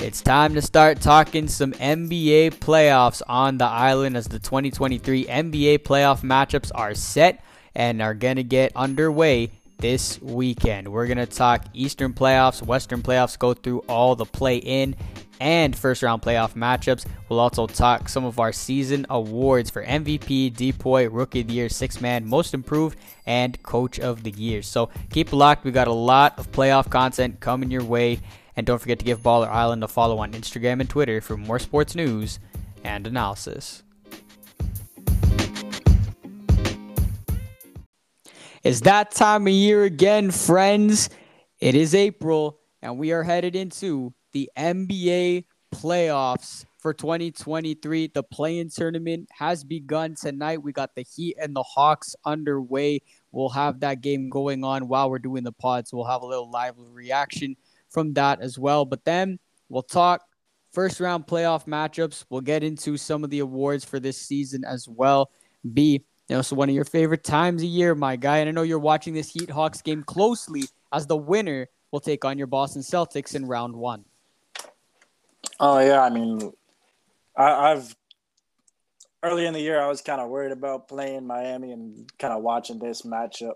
It's time to start talking some NBA playoffs on the island as the 2023 NBA playoff matchups are set and are going to get underway this weekend. We're going to talk Eastern playoffs, Western playoffs, go through all the play in and first round playoff matchups. We'll also talk some of our season awards for MVP, DPOY, Rookie of the Year, Six Man, Most Improved, and Coach of the Year. So keep locked. We got a lot of playoff content coming your way. And don't forget to give Baller Island a follow on Instagram and Twitter for more sports news and analysis. It's that time of year again, friends. It is April, and we are headed into the NBA playoffs for 2023. The play-in tournament has begun tonight. We got the Heat and the Hawks underway. We'll have that game going on while we're doing the pod, so we'll have a little live reaction from that as well. But then we'll talk first round playoff matchups. We'll get into some of the awards for this season as well. B, you know, so one of your favorite times a year, my guy. And I know you're watching this Heat Hawks game closely as the winner will take on your Boston Celtics in round one. Oh yeah, I mean, I, I've early in the year I was kind of worried about playing Miami and kind of watching this matchup.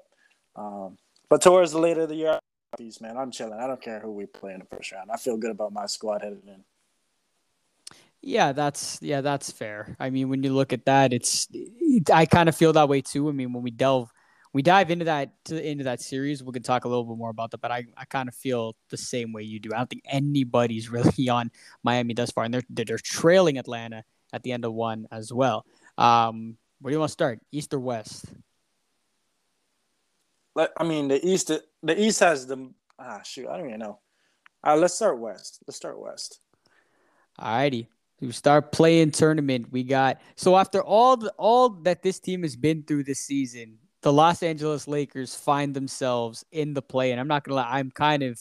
Um, but towards the later of the year, Peace, man. I'm chilling. I don't care who we play in the first round. I feel good about my squad headed in. Yeah, that's yeah, that's fair. I mean, when you look at that, it's I kind of feel that way too. I mean, when we delve, we dive into that to, into that series, we can talk a little bit more about that. But I, I kind of feel the same way you do. I don't think anybody's really on Miami thus far, and they're they're trailing Atlanta at the end of one as well. Um, where do you want to start, East or West? I mean, the East the East has the ah shoot, I don't even know. Uh, let's start West. Let's start West. Alrighty. We start play-in tournament. We got so after all the, all that this team has been through this season, the Los Angeles Lakers find themselves in the play. And I'm not gonna lie, I'm kind of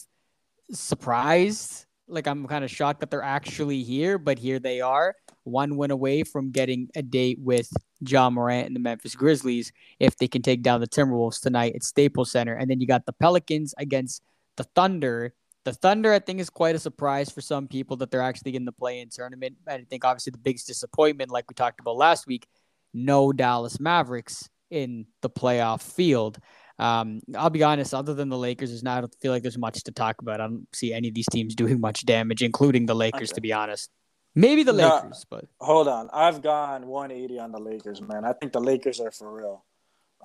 surprised. Like I'm kind of shocked that they're actually here, but here they are one win away from getting a date with Ja Morant and the Memphis Grizzlies if they can take down the Timberwolves tonight at Staples Center. And then you got the Pelicans against the Thunder. The Thunder, I think, is quite a surprise for some people that they're actually in the play-in tournament. I think obviously the biggest disappointment, like we talked about last week, no Dallas Mavericks in the playoff field. Um, I'll be honest, other than the Lakers, there's not, I don't feel like there's much to talk about. I don't see any of these teams doing much damage, including the Lakers, okay. to be honest. Maybe the no, Lakers, but hold on. I've gone 180 on the Lakers, man. I think the Lakers are for real.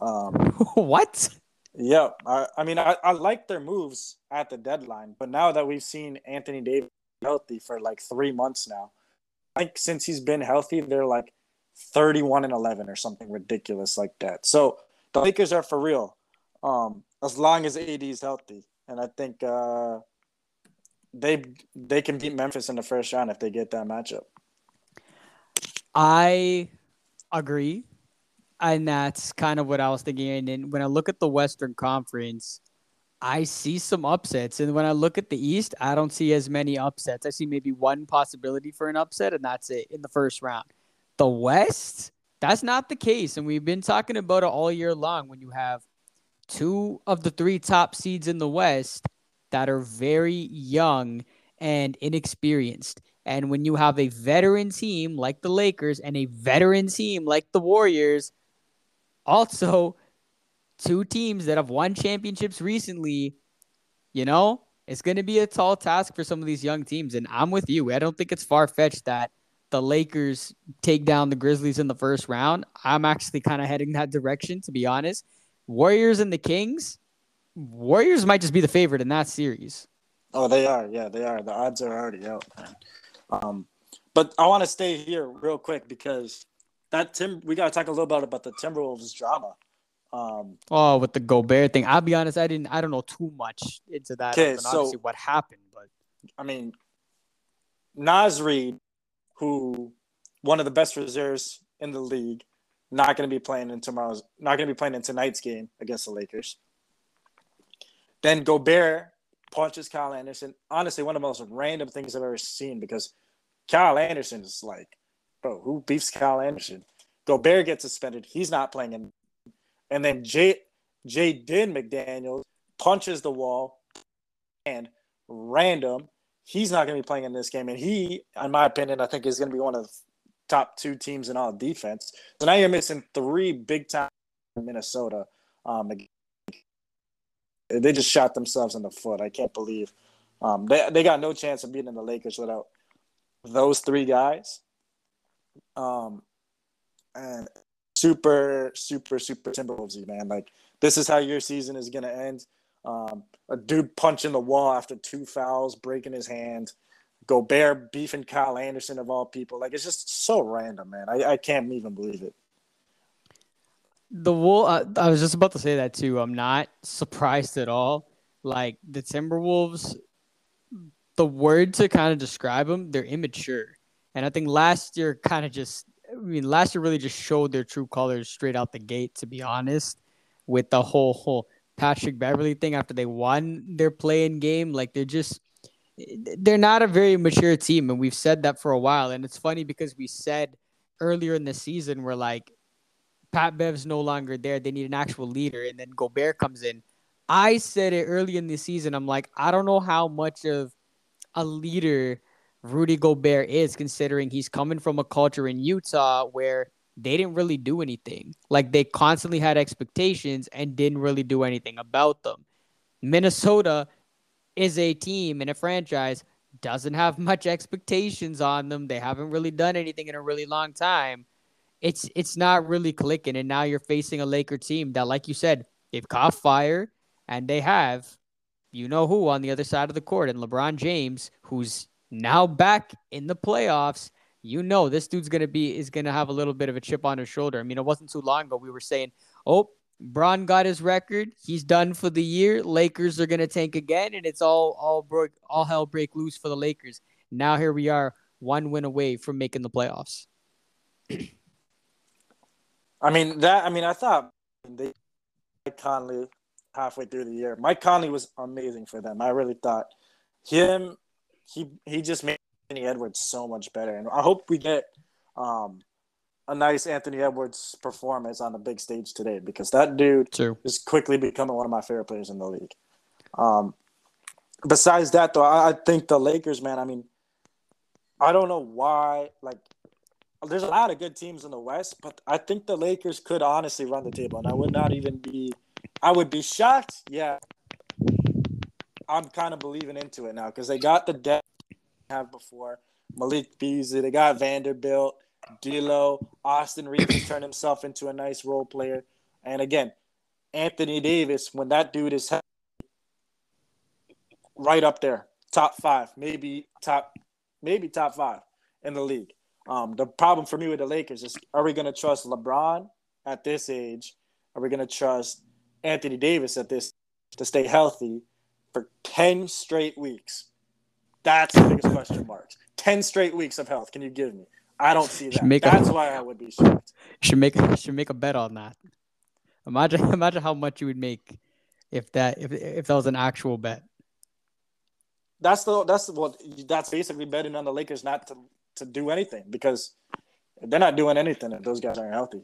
Um, what? Yeah, I, I mean, I, I like their moves at the deadline, but now that we've seen Anthony Davis healthy for like three months now, like since he's been healthy, they're like 31 and 11 or something ridiculous like that. So the Lakers are for real, um, as long as AD is healthy, and I think uh, they they can beat Memphis in the first round if they get that matchup. I agree. And that's kind of what I was thinking. And when I look at the Western Conference, I see some upsets. And when I look at the East, I don't see as many upsets. I see maybe one possibility for an upset, and that's it in the first round. The West, that's not the case. And we've been talking about it all year long when you have two of the three top seeds in the West that are very young and inexperienced. And when you have a veteran team like the Lakers and a veteran team like the Warriors, also two teams that have won championships recently, you know, it's going to be a tall task for some of these young teams. And I'm with you. I don't think it's far fetched that the Lakers take down the Grizzlies in the first round. I'm actually kind of heading that direction, to be honest. Warriors and the Kings, Warriors might just be the favorite in that series. Oh, they are. Yeah, they are. The odds are already out, man. Um, but I want to stay here real quick because that Tim, we got to talk a little bit about the Timberwolves drama. Um, oh, with the Gobert thing. I'll be honest, I didn't. I don't know too much into that. Okay, so obviously what happened, but I mean, Naz Reid, who one of the best reserves in the league, not going to be playing in tomorrow's. Not going to be playing in tonight's game against the Lakers. Then Gobert punches Kyle Anderson. Honestly, one of the most random things I've ever seen because Kyle Anderson is like, bro, who beefs Kyle Anderson? Gobert gets suspended. He's not playing in. And then Jay Jaden McDaniels punches the wall and random. he's not going to be playing in this game. And he, in my opinion, I think is going to be one of top two teams in all defense. So now you're missing three big time Minnesota. Um, they just shot themselves in the foot. I can't believe um, they they got no chance of beating the Lakers without those three guys. Um, and super, super, super Timberwolvesy, man. Like this is how your season is gonna end. Um, a dude punching the wall after two fouls, breaking his hand. Gobert beefing Kyle Anderson of all people. Like it's just so random, man. I, I can't even believe it. The wool. Uh, I was just about to say that too. I'm not surprised at all. Like the Timberwolves, the word to kind of describe them, they're immature. And I think last year kind of just. I mean, last year really just showed their true colors straight out the gate. To be honest, with the whole whole Patrick Beverley thing after they won their play-in game, like they're just they're not a very mature team, and we've said that for a while. And it's funny because we said earlier in the season we're like Pat Bev's no longer there. They need an actual leader. And then Gobert comes in. I said it early in the season. I'm like, I don't know how much of a leader Rudy Gobert is, considering he's coming from a culture in Utah where they didn't really do anything. Like they constantly had expectations and didn't really do anything about them. Minnesota is a team and a franchise doesn't have much expectations on them. They haven't really done anything in a really long time it's it's not really clicking. And now you're facing a Laker team that, like you said, they've caught fire and they have you know who on the other side of the court and LeBron James, who's now back in the playoffs. You know this dude's gonna be is gonna have a little bit of a chip on his shoulder. I mean, it wasn't too long ago we were saying, "Oh, Bron got his record. He's done for the year. Lakers are gonna tank again, and it's all all broke all hell break loose for the Lakers." Now here we are, one win away from making the playoffs. I mean that. I mean, I thought they Mike Conley halfway through the year. Mike Conley was amazing for them. I really thought him. He he just made Anthony Edwards so much better, and I hope we get um, a nice Anthony Edwards performance on the big stage today because that dude True. is quickly becoming one of my favorite players in the league. Um, besides that, though, I, I think the Lakers, man. I mean, I don't know why. Like there's a lot of good teams in the West, but I think the Lakers could honestly run the table, and I would not even be. I would be shocked. Yeah, I'm kind of believing into it now because they got the depth they have before. Malik Beasley, they got Vanderbilt, D'Lo, Austin Reaves has turned himself into a nice role player, and again, Anthony Davis when that dude is right up there, top five, maybe top, maybe top five in the league. Um, the problem for me with the Lakers is are we going to trust LeBron at this age? Are we going to trust Anthony Davis at this to stay healthy for 10 straight weeks? That's the biggest question marks. 10 straight weeks of health. Can you give me? I don't see that. That's a, why I would be shocked. Should make should make a bet on that. Imagine imagine how much you would make if that if if that was an actual bet. That's the that's what that's basically betting on the Lakers not to to do anything because they're not doing anything if those guys aren't healthy.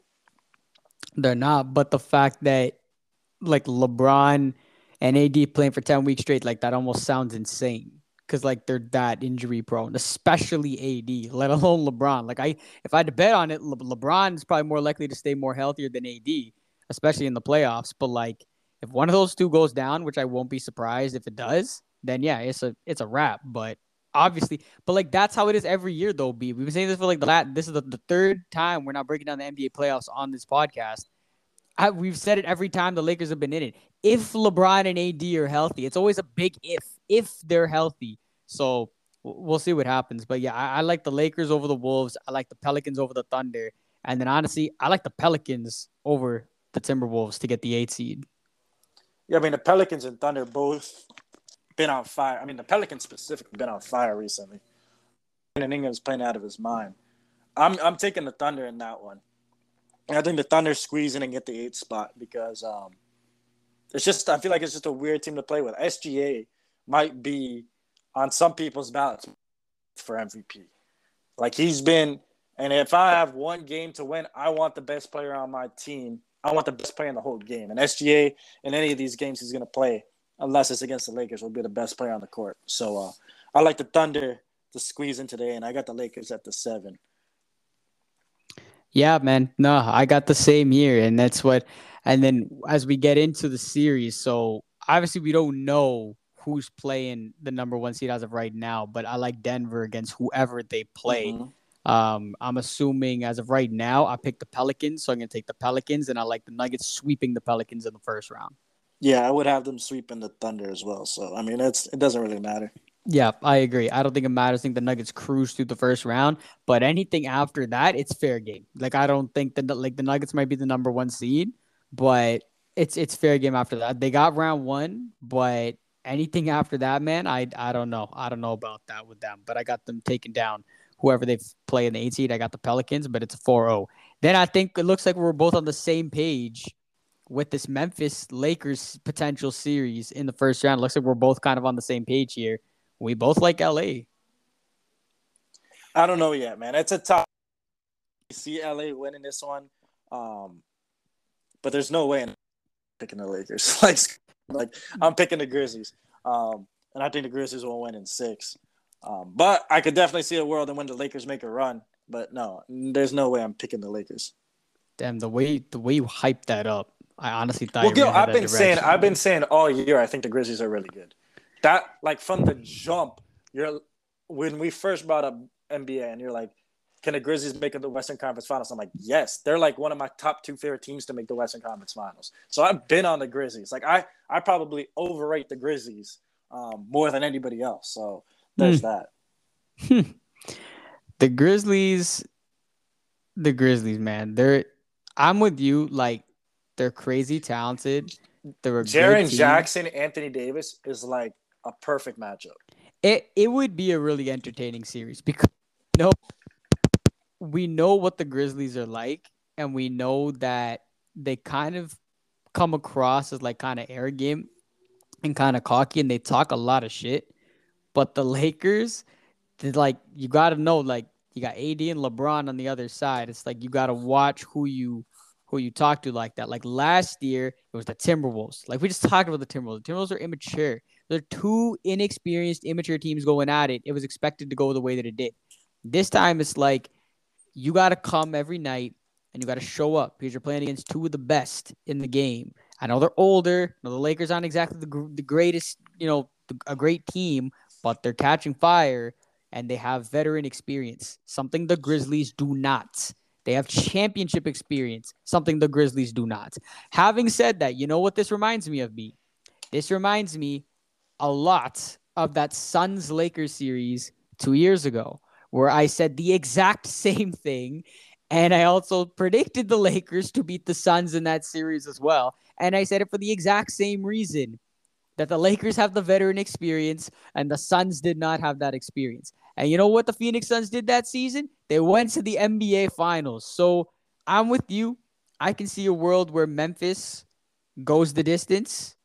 They're not, but the fact that like LeBron and AD playing for 10 weeks straight, like that almost sounds insane. Cause like they're that injury prone, especially AD, let alone LeBron. Like I, if I had to bet on it, Le- LeBron is probably more likely to stay more healthier than AD, especially in the playoffs. But like, if one of those two goes down, which I won't be surprised if it does, then yeah, it's a it's a wrap. But obviously, but like that's how it is every year, though. B, we've been saying this for like the last. This is the, the third time we're not breaking down the NBA playoffs on this podcast. I, we've said it every time the Lakers have been in it. If LeBron and AD are healthy, it's always a big if. If they're healthy, so we'll see what happens. But yeah, I, I like the Lakers over the Wolves. I like the Pelicans over the Thunder, and then honestly, I like the Pelicans over the Timberwolves to get the eight seed. Yeah, I mean the Pelicans and Thunder both been on fire. I mean, the Pelicans specifically been on fire recently. And Ingram's playing out of his mind. I'm I'm taking the Thunder in that one. And I think the Thunder squeeze in and get the eighth spot because um, it's just I feel like it's just a weird team to play with. SGA might be on some people's ballots for MVP. Like he's been, and if I have one game to win, I want the best player on my team. I want the best player in the whole game. And SGA in any of these games he's going to play unless it's against the Lakers, will be the best player on the court. So uh, I like the Thunder to squeeze in today, and I got the Lakers at the seven. Yeah, man. No, I got the same here, and that's what. And then as we get into the series, so obviously we don't know who's playing the number one seed as of right now, but I like Denver against whoever they play. Mm-hmm. Um, I'm assuming as of right now, I picked the Pelicans, so I'm gonna take the Pelicans, and I like the Nuggets sweeping the Pelicans in the first round. Yeah, I would have them sweeping the Thunder as well. So I mean, it's it doesn't really matter. Yeah, I agree. I don't think it matters. I think the Nuggets cruise through the first round, but anything after that, it's fair game. Like I don't think that like the Nuggets might be the number one seed, but it's it's fair game after that. They got round one, but anything after that, man, I I don't know. I don't know about that with them, but I got them taken down. Whoever they play in the eight seed, I got the Pelicans, but it's a 4-0. Then I think it looks like we're both on the same page with this Memphis Lakers potential series in the first round. It looks like we're both kind of on the same page here. We both like LA. I don't know yet, man. It's a tough. See LA winning this one, um, but there's no way I'm picking the Lakers. like, like I'm picking the Grizzlies, um, and I think the Grizzlies will win in six. Um, but I could definitely see a world in when the Lakers make a run. But no, there's no way I'm picking the Lakers. Damn, the way the way you hyped that up, I honestly thought. Well, Gil, I've been saying I've been saying all year I think the Grizzlies are really good that like from the jump, you're when we first brought up NBA and you're like, can the Grizzlies make it the Western Conference Finals? I'm like, yes, they're like one of my top two favorite teams to make the Western Conference Finals. So I've been on the Grizzlies. Like I, I probably overrate the Grizzlies um, more than anybody else. So there's hmm. that. the Grizzlies, the Grizzlies, man, they're. I'm with you. Like they're crazy talented. They're Jaren Jackson, Anthony Davis is like a perfect matchup. It it would be a really entertaining series because no, we know what the Grizzlies are like, and we know that they kind of come across as like kind of arrogant and kind of cocky, and they talk a lot of shit. But the Lakers, like you got to know, like you got AD and LeBron on the other side. It's like you got to watch who you who you talk to like that. Like last year, it was the Timberwolves. Like we just talked about the Timberwolves. The Timberwolves are immature. They're two inexperienced, immature teams going at it. It was expected to go the way that it did. This time, it's like you got to come every night and you got to show up because you're playing against two of the best in the game. I know they're older. I know the Lakers aren't exactly the, the greatest, you know, a great team, but they're catching fire and they have veteran experience, something the Grizzlies do not. They have championship experience, something the Grizzlies do not. Having said that, you know what this reminds me of me? This reminds me a lot of that Suns Lakers series two years ago, where I said the exact same thing. And I also predicted the Lakers to beat the Suns in that series as well. And I said it for the exact same reason that the Lakers have the veteran experience and the Suns did not have that experience. And you know what the Phoenix Suns did that season? They went to the NBA Finals. So I'm with you. I can see a world where Memphis goes the distance.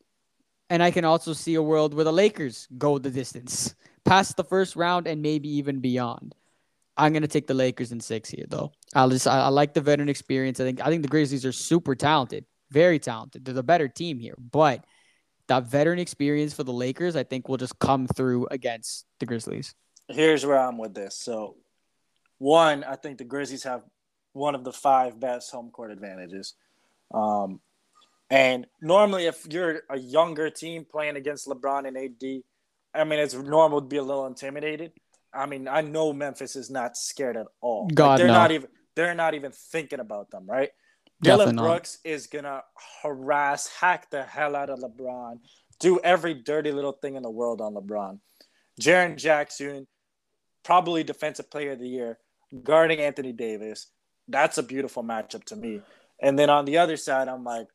And I can also see a world where the Lakers go the distance, past the first round and maybe even beyond. I'm gonna take the Lakers in six here, though. I just I, I like the veteran experience. I think I think the Grizzlies are super talented, very talented. They're the better team here, but that veteran experience for the Lakers, I think, will just come through against the Grizzlies here's where I'm with this. So, one, I think the Grizzlies have one of the five best home court advantages. Um, and normally, if you're a younger team playing against LeBron and AD, I mean, it's normal to be a little intimidated. I mean, I know Memphis is not scared at all. God, like they're no. not even they're not even thinking about them, right? Dillon Brooks is gonna harass, hack the hell out of LeBron, do every dirty little thing in the world on LeBron. Jaren Jackson probably defensive player of the year, guarding Anthony Davis. That's a beautiful matchup to me. And then on the other side, I'm like,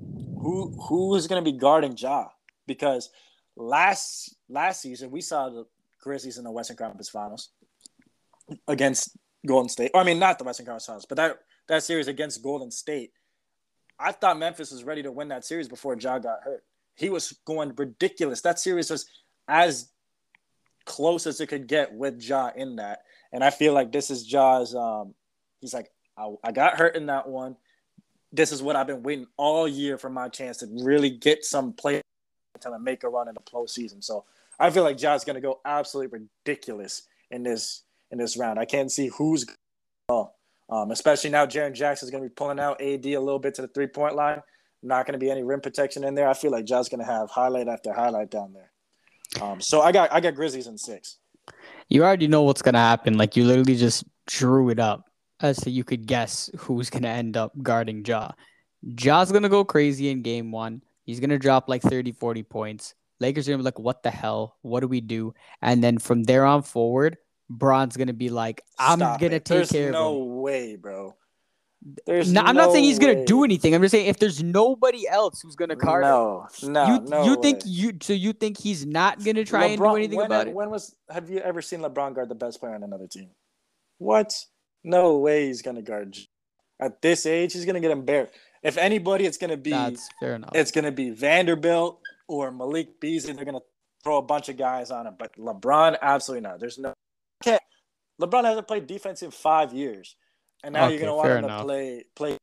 who who is going to be guarding Ja? Because last last season we saw the Grizzlies in the Western Conference Finals against Golden State. Or, I mean, not the Western Conference Finals, but that that series against Golden State. I thought Memphis was ready to win that series before Ja got hurt. He was going ridiculous. That series was as close as it could get with Ja in that. And I feel like this is Ja's. Um, he's like, I, I got hurt in that one. This is what I've been waiting all year for my chance to really get some play time and make a run in the postseason. So I feel like Ja's going to go absolutely ridiculous in this in this round. I can't see who's oh, um, especially now Jaren Jackson is going to be pulling out AD a little bit to the three point line. Not going to be any rim protection in there. I feel like Ja's going to have highlight after highlight down there. Um, so I got I got Grizzlies in six. You already know what's going to happen. Like you literally just drew it up as so you could guess who's going to end up guarding Ja. Ja's going to go crazy in game one. He's going to drop like 30, 40 points. Lakers are going to be like, what the hell? What do we do? And then from there on forward, Bron's going to be like, I'm going to take There's care no of him. No way, bro. There's No, I'm not saying he's going to do anything. I'm just saying if there's nobody else who's going to guard him, No, no, you, no you think you so you think he's not going to try and do anything when, about it? When was have you ever seen LeBron guard the best player on another team? What? No way he's gonna guard. At this age, he's gonna get embarrassed. If anybody, it's gonna be That's fair enough. it's gonna be Vanderbilt or Malik Beasley. They're gonna throw a bunch of guys on him, but LeBron, absolutely not. There's no. Can't. LeBron hasn't played defense in five years, and now you're gonna want him enough. to play play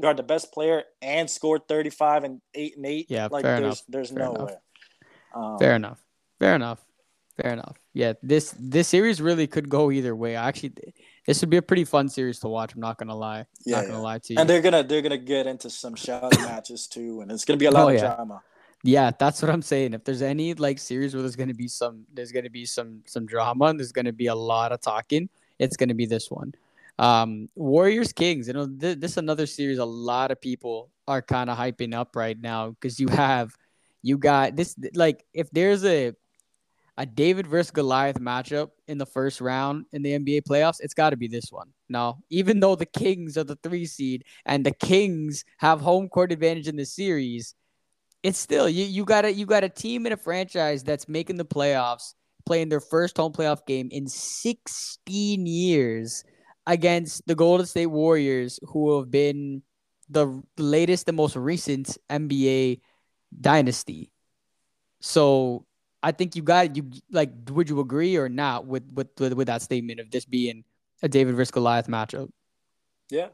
guard the best player and score 35 and eight and eight. Yeah, like fair there's enough. there's Fair no enough. way. Um, Fair enough. Fair enough. Fair enough. Yeah, this this series really could go either way. I Actually, this would be a pretty fun series to watch. I'm not gonna lie. Yeah, not gonna yeah. lie to you. And they're gonna they're gonna get into some shout matches too, and it's gonna be a lot Oh, of yeah. drama. yeah, that's what I'm saying. If there's any like series where there's gonna be some, there's gonna be some some drama and there's gonna be a lot of talking. It's gonna be this one. Um, Warriors Kings. You know, th- this is another series. A lot of people are kind of hyping up right now because you have, you got this. Like, if there's a a David versus Goliath matchup in the first round in the NBA playoffs, it's got to be this one. Now, even though the Kings are the three seed and the Kings have home court advantage in the series, it's still you you got a you got a team in a franchise that's making the playoffs, playing their first home playoff game in 16 years against the Golden State Warriors, who have been the latest and most recent NBA dynasty. So I think you got you like. Would you agree or not with with with, with that statement of this being a David versus Goliath matchup? Yeah,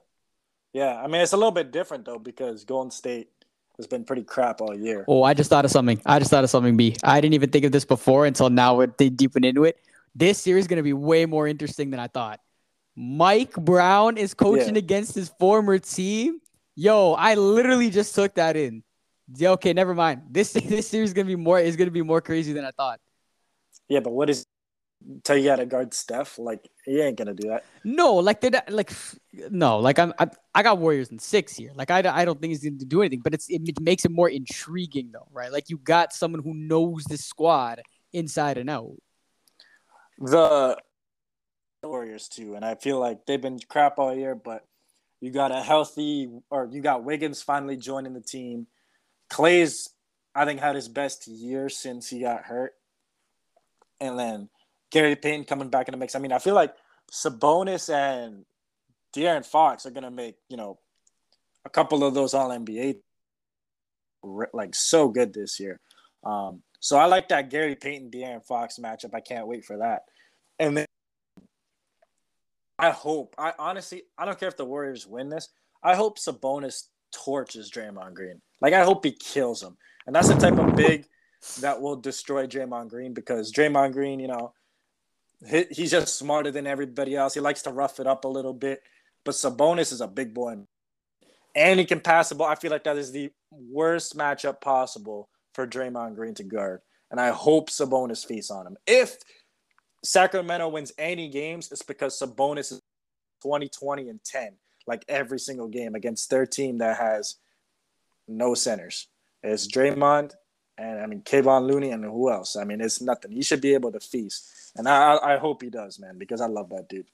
yeah. I mean, it's a little bit different though because Golden State has been pretty crap all year. Oh, I just thought of something. I just thought of something. B. I didn't even think of this before until now. We're d- deep into it. This series is gonna be way more interesting than I thought. Mike Brown is coaching Yeah. against his former team. Yo, I literally just took that in. Yeah, okay, never mind. This this series is gonna be more is gonna be more crazy than I thought. Yeah, but what is tell you how to guard Steph? Like he ain't gonna do that. No, like they like no, like I'm I, I got Warriors in six here. Like I, I don't think he's going to do anything, but it's it, it makes it more intriguing though, right? Like you got someone who knows this squad inside and out. The Warriors too, and I feel like they've been crap all year. But you got a healthy, or you got Wiggins finally joining the team. Klay's, I think, had his best year since he got hurt, and then Gary Payton coming back in the mix. I mean, I feel like Sabonis and De'Aaron Fox are gonna make you know a couple of those All NBA like so good this year. Um, so I like that Gary Payton De'Aaron Fox matchup. I can't wait for that. And then I hope I honestly I don't care if the Warriors win this. I hope Sabonis torches Draymond Green. Like I hope he kills him. And that's the type of big that will destroy Draymond Green because Draymond Green, you know, he, he's just smarter than everybody else. He likes to rough it up a little bit. But Sabonis is a big boy. And he can pass the ball. I feel like that is the worst matchup possible for Draymond Green to guard. And I hope Sabonis feasts on him. If Sacramento wins any games, it's because Sabonis is 20, 20, and 10, like every single game against their team that has no centers. It's Draymond and I mean Kevon Looney and who else? I mean, it's nothing. He should be able to feast. And I, I hope he does, man, because I love that dude.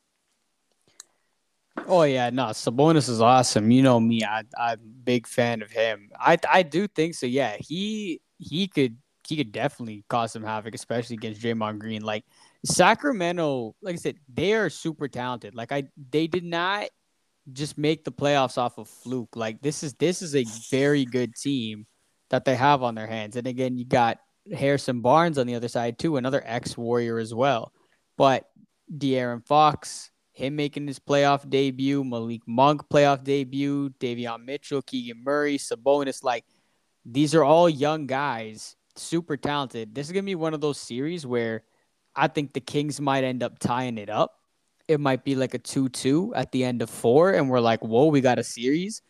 Oh yeah, no, Sabonis is awesome. You know me, I I'm a big fan of him. I I do think so. Yeah, he he could he could definitely cause some havoc, especially against Draymond Green. Like Sacramento, like I said, they are super talented. Like I they did not just make the playoffs off of fluke. Like this is this is a very good team that they have on their hands. And again, you got Harrison Barnes on the other side too, another ex Warrior as well. But De'Aaron Fox, him making his playoff debut, Malik Monk playoff debut, Davion Mitchell, Keegan Murray, Sabonis, like These are all young guys, super talented. This is gonna be one of those series where I think the Kings might end up tying it up. It might be like a two-two at the end of four, and we're like, "Whoa, we got a series."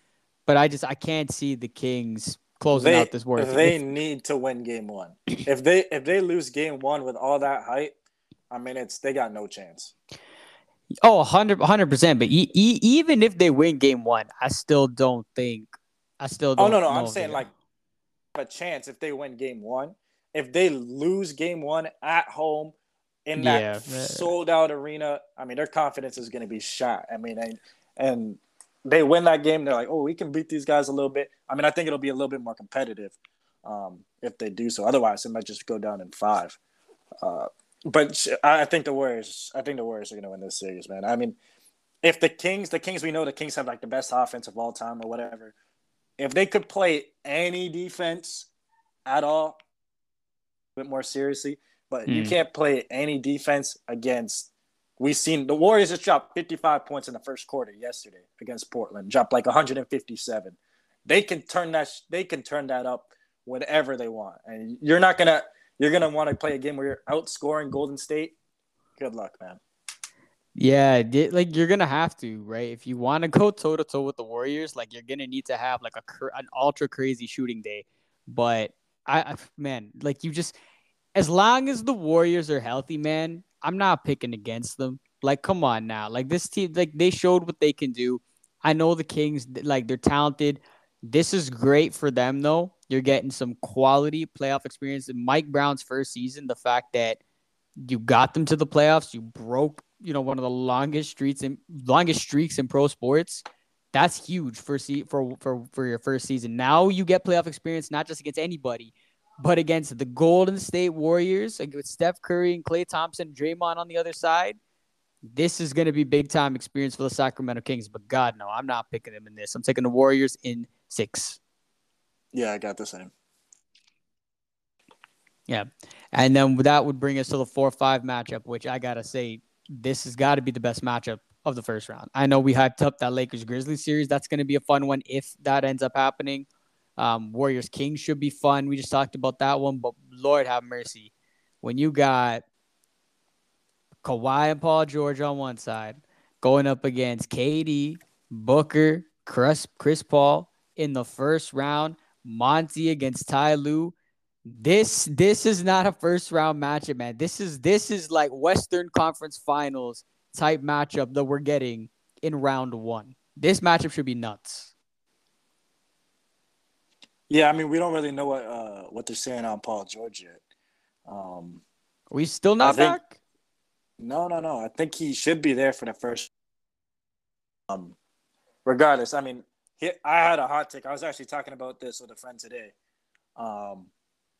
But I just I can't see the Kings closing They out this work. they If- need to win game one. If they if they lose game one with all that hype, I mean it's they got no chance. Oh, 100 percent. But e- e- even if they win game one, I still don't think. I still Oh don't. no no, I'm saying like a chance if they win game one. If they lose game one at home in that Yeah. sold out arena, I mean their confidence is going to be shot. I mean and and they win that game, they're like, oh, we can beat these guys a little bit. I mean I think it'll be a little bit more competitive um, if they do so. Otherwise, it might just go down in five. Uh, but I I think the Warriors, I think the Warriors are going to win this series, man. I mean, if the Kings, the Kings, we know the Kings have like the best offense of all time or whatever. If they could play any defense at all, a bit more seriously, but you Hmm. can't play any defense against. We've seen the Warriors just dropped 55 points in the first quarter yesterday against Portland, dropped like 157. They can turn that. They can turn that up whenever they want, and you're not gonna. You're gonna want to play a game where you're outscoring Golden State. Good luck, man. Yeah, like you're gonna have to, right? If you want to go toe to toe with the Warriors, like you're gonna need to have like a an ultra crazy shooting day. But I, I, man, like you just, as long as the Warriors are healthy, man, I'm not picking against them. Like, come on now, like this team, like they showed what they can do. I know the Kings, like they're talented. This is great for them, though. You're getting some quality playoff experience. In Mike Brown's first season, the fact that you got them to the playoffs, you broke, you know, one of the longest streaks in longest streaks in pro sports. That's huge for see for for for your first season. Now you get playoff experience not just against anybody, but against the Golden State Warriors, like with Steph Curry and Klay Thompson, Draymond on the other side. This is going to be big time experience for the Sacramento Kings. But God, no, I'm not picking them in this. I'm taking the Warriors in six. Yeah, I got the same. Yeah. And then that would bring us to the 4 5 matchup, which I got to say, this has got to be the best matchup of the first round. I know we hyped up that Lakers Grizzlies series. That's going to be a fun one if that ends up happening. Um, Warriors Kings should be fun. We just talked about that one, but Lord have mercy. When you got Kawhi and Paul George on one side going up against KD, Booker, Chris, Chris Paul in the first round, Monty against Ty Lue. This this is not a first round matchup, man. This is this is like Western Conference Finals type matchup that we're getting in round one. This matchup should be nuts. Yeah, I mean, we don't really know what uh, what they're saying on Paul George yet. Um, Are we still not think- back? no, no, no. I think he should be there for the first. Um, regardless, I mean, he, I had a hot take. I was actually talking about this with a friend today. Um,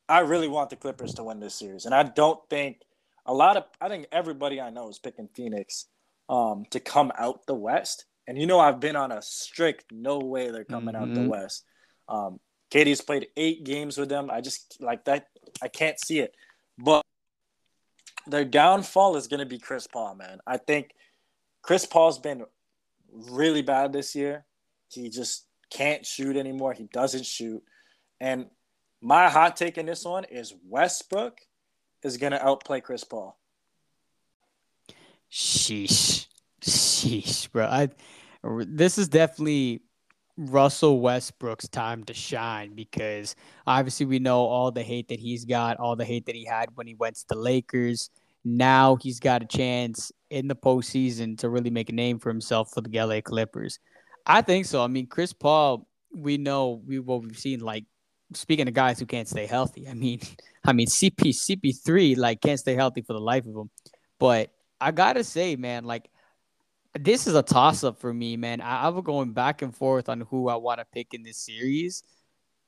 I really want the Clippers to win this series, and I don't think a lot of. I think everybody I know is picking Phoenix um, to come out the West. And you know, I've been on a strict no way they're coming out the Mhm. West. Um, KD's played eight games with them. I just like that. I can't see it, but their downfall is going to be Chris Paul, man. I think Chris Paul's been really bad this year. He just can't shoot anymore. He doesn't shoot. And my hot take in this one is Westbrook is going to outplay Chris Paul. Sheesh. Sheesh, bro. I this is definitely Russell Westbrook's time to shine because obviously we know all the hate that he's got, all the hate that he had when he went to the Lakers. Now he's got a chance in the postseason to really make a name for himself for the LA Clippers. I think so. I mean, Chris Paul, we know we what we've seen. Like speaking of guys who can't stay healthy. I mean, I mean CP CP3 like can't stay healthy for the life of him. But I gotta say, man, like this is a toss up for me, man. I, I'm going back and forth on who I want to pick in this series,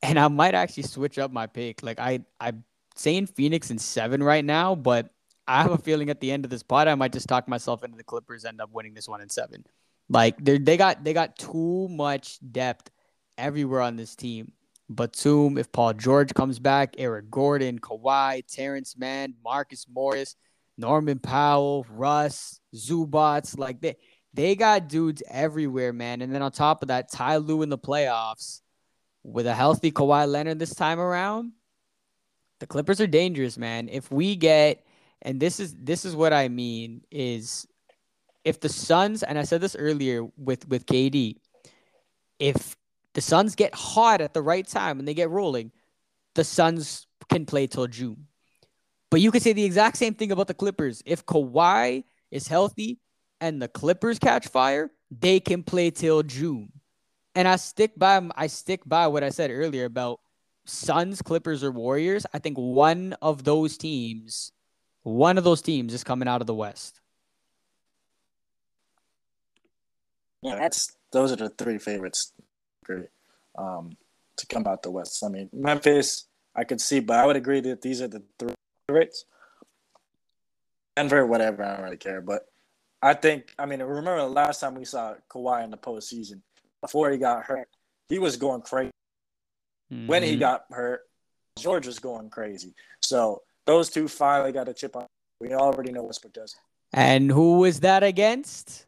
and I might actually switch up my pick. Like I, I'm saying Phoenix in seven right now, but I have a feeling at the end of this pod, I might just talk myself into the Clippers end up winning this one in seven. Like they they got they got too much depth everywhere on this team. Batum, if Paul George comes back, Eric Gordon, Kawhi, Terance Mann, Marcus Morris, Norman Powell, Russ, Zubac, like they they got dudes everywhere, man. And then on top of that, Ty Lue in the playoffs. with a healthy Kawhi Leonard this time around, the Clippers are dangerous, man. If we get and this is this is what I mean is if the Suns and I said this earlier with with KD, if the Suns get hot at the right time and they get rolling, the Suns can play till June. But you could say the exact same thing about the Clippers. If Kawhi is healthy and the Clippers catch fire, they can play till June. And I stick by I stick by what I said earlier about Suns, Clippers, or Warriors. I think one of those teams, one of those teams is coming out of the West. Yeah, that's those are the three favorites. Um, to come out the West. I mean, Memphis, I could see, but I would agree that these are the three favorites. Denver, whatever, I don't really care. But I think, I mean, remember the last time we saw Kawhi in the postseason before he got hurt, he was going crazy. Mm-hmm. When he mm-hmm. got hurt, George was going crazy. So those two finally got a chip on. We already know Westbrook does. And who was that against?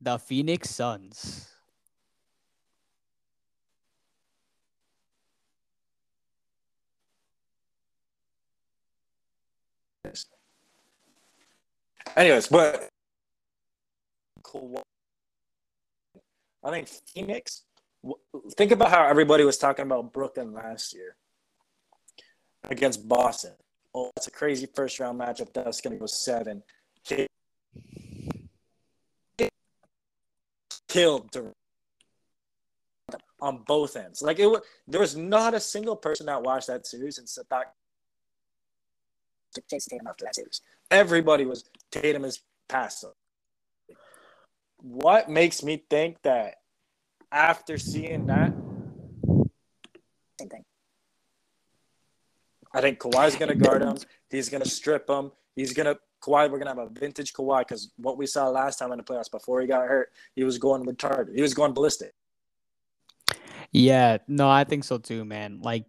The Phoenix Suns. Anyways, but I think Phoenix. Think about how everybody was talking about Brooklyn last year against Boston. Oh, that's a crazy first round matchup. That's going to go seven. Killed on both ends. Like it was, there was not a single person that watched that series and said that Jayson Tatum after that series. Everybody was Tatum is past. What makes me think that after seeing that, same thing. I think Kawhi's going to guard him. He's going to strip him. He's going to Kawhi. We're going to have a vintage Kawhi because what we saw last time in the playoffs before he got hurt, he was going retarded. He was going ballistic. Yeah, no, I think so too, man. Like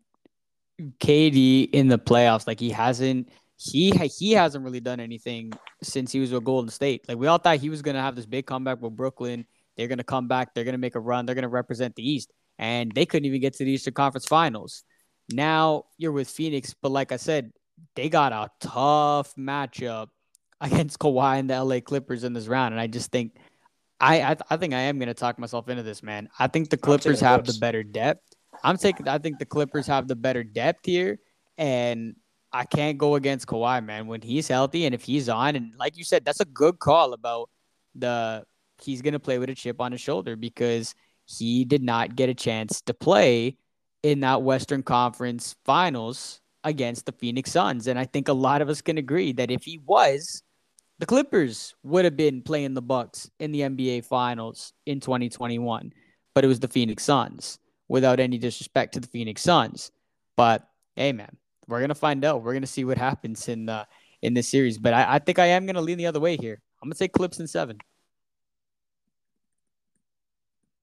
KD in the playoffs, like he hasn't he he hasn't really done anything since he was with Golden State. Like we all thought he was gonna have this big comeback with Brooklyn. They're gonna come back. They're gonna make a run. They're gonna represent the East, and they couldn't even get to the Eastern Conference Finals. Now you're with Phoenix, but like I said, they got a tough matchup against Kawhi and the LA Clippers in this round, and I just think. I, I, I think I am gonna talk myself into this, man. I think the Clippers have the better depth. I'm taking. I think the Clippers have the better depth here, and I can't go against Kawhi, man. When he's healthy and if he's on, and like you said, that's a good call about the he's gonna play with a chip on his shoulder because he did not get a chance to play in that Western Conference Finals against the Phoenix Suns. And I think a lot of us can agree that if he was, the Clippers would have been playing the Bucks in the NBA Finals in 2021. But it was the Phoenix Suns, without any disrespect to the Phoenix Suns. But hey, man, we're gonna find out. We're gonna see what happens in uh, in this series. But I, I think I am gonna lean the other way here. I'm gonna say Clips in seven.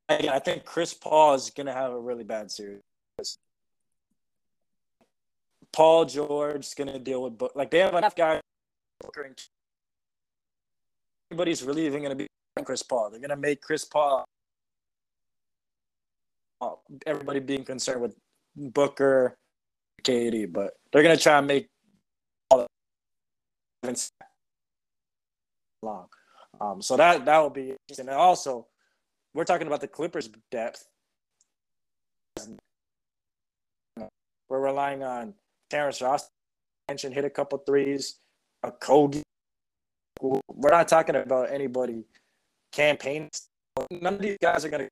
I think Chris Paul is gonna have a really bad series. Paul George is gonna deal with like they have enough guys. Everybody's really even gonna be Chris Paul. They're gonna make Chris Paul. Everybody being concerned with Booker, KD, but they're gonna try and make all the long. Um, so that that will be interesting. And also, we're talking about the Clippers' depth. We're relying on Terrence Ross. Mentioned hit a couple threes. Okogie. We're not talking about anybody campaign. None of these guys are to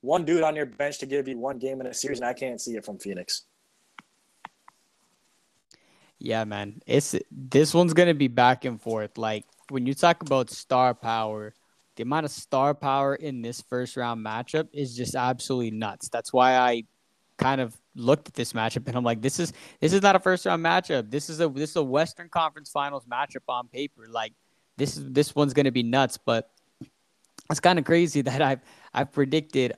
one dude on your bench to give you one game in a series, and I can't see it from Phoenix. Yeah, man. It's this one's gonna be back and forth. Like when you talk about star power, the amount of star power in this first round matchup is just absolutely nuts. That's why I kind of looked at this matchup and I'm like, this is this is not a first round matchup. This is a this is a Western Conference Finals matchup on paper. Like this is this one's gonna be nuts, but it's kind of crazy that I've I've predicted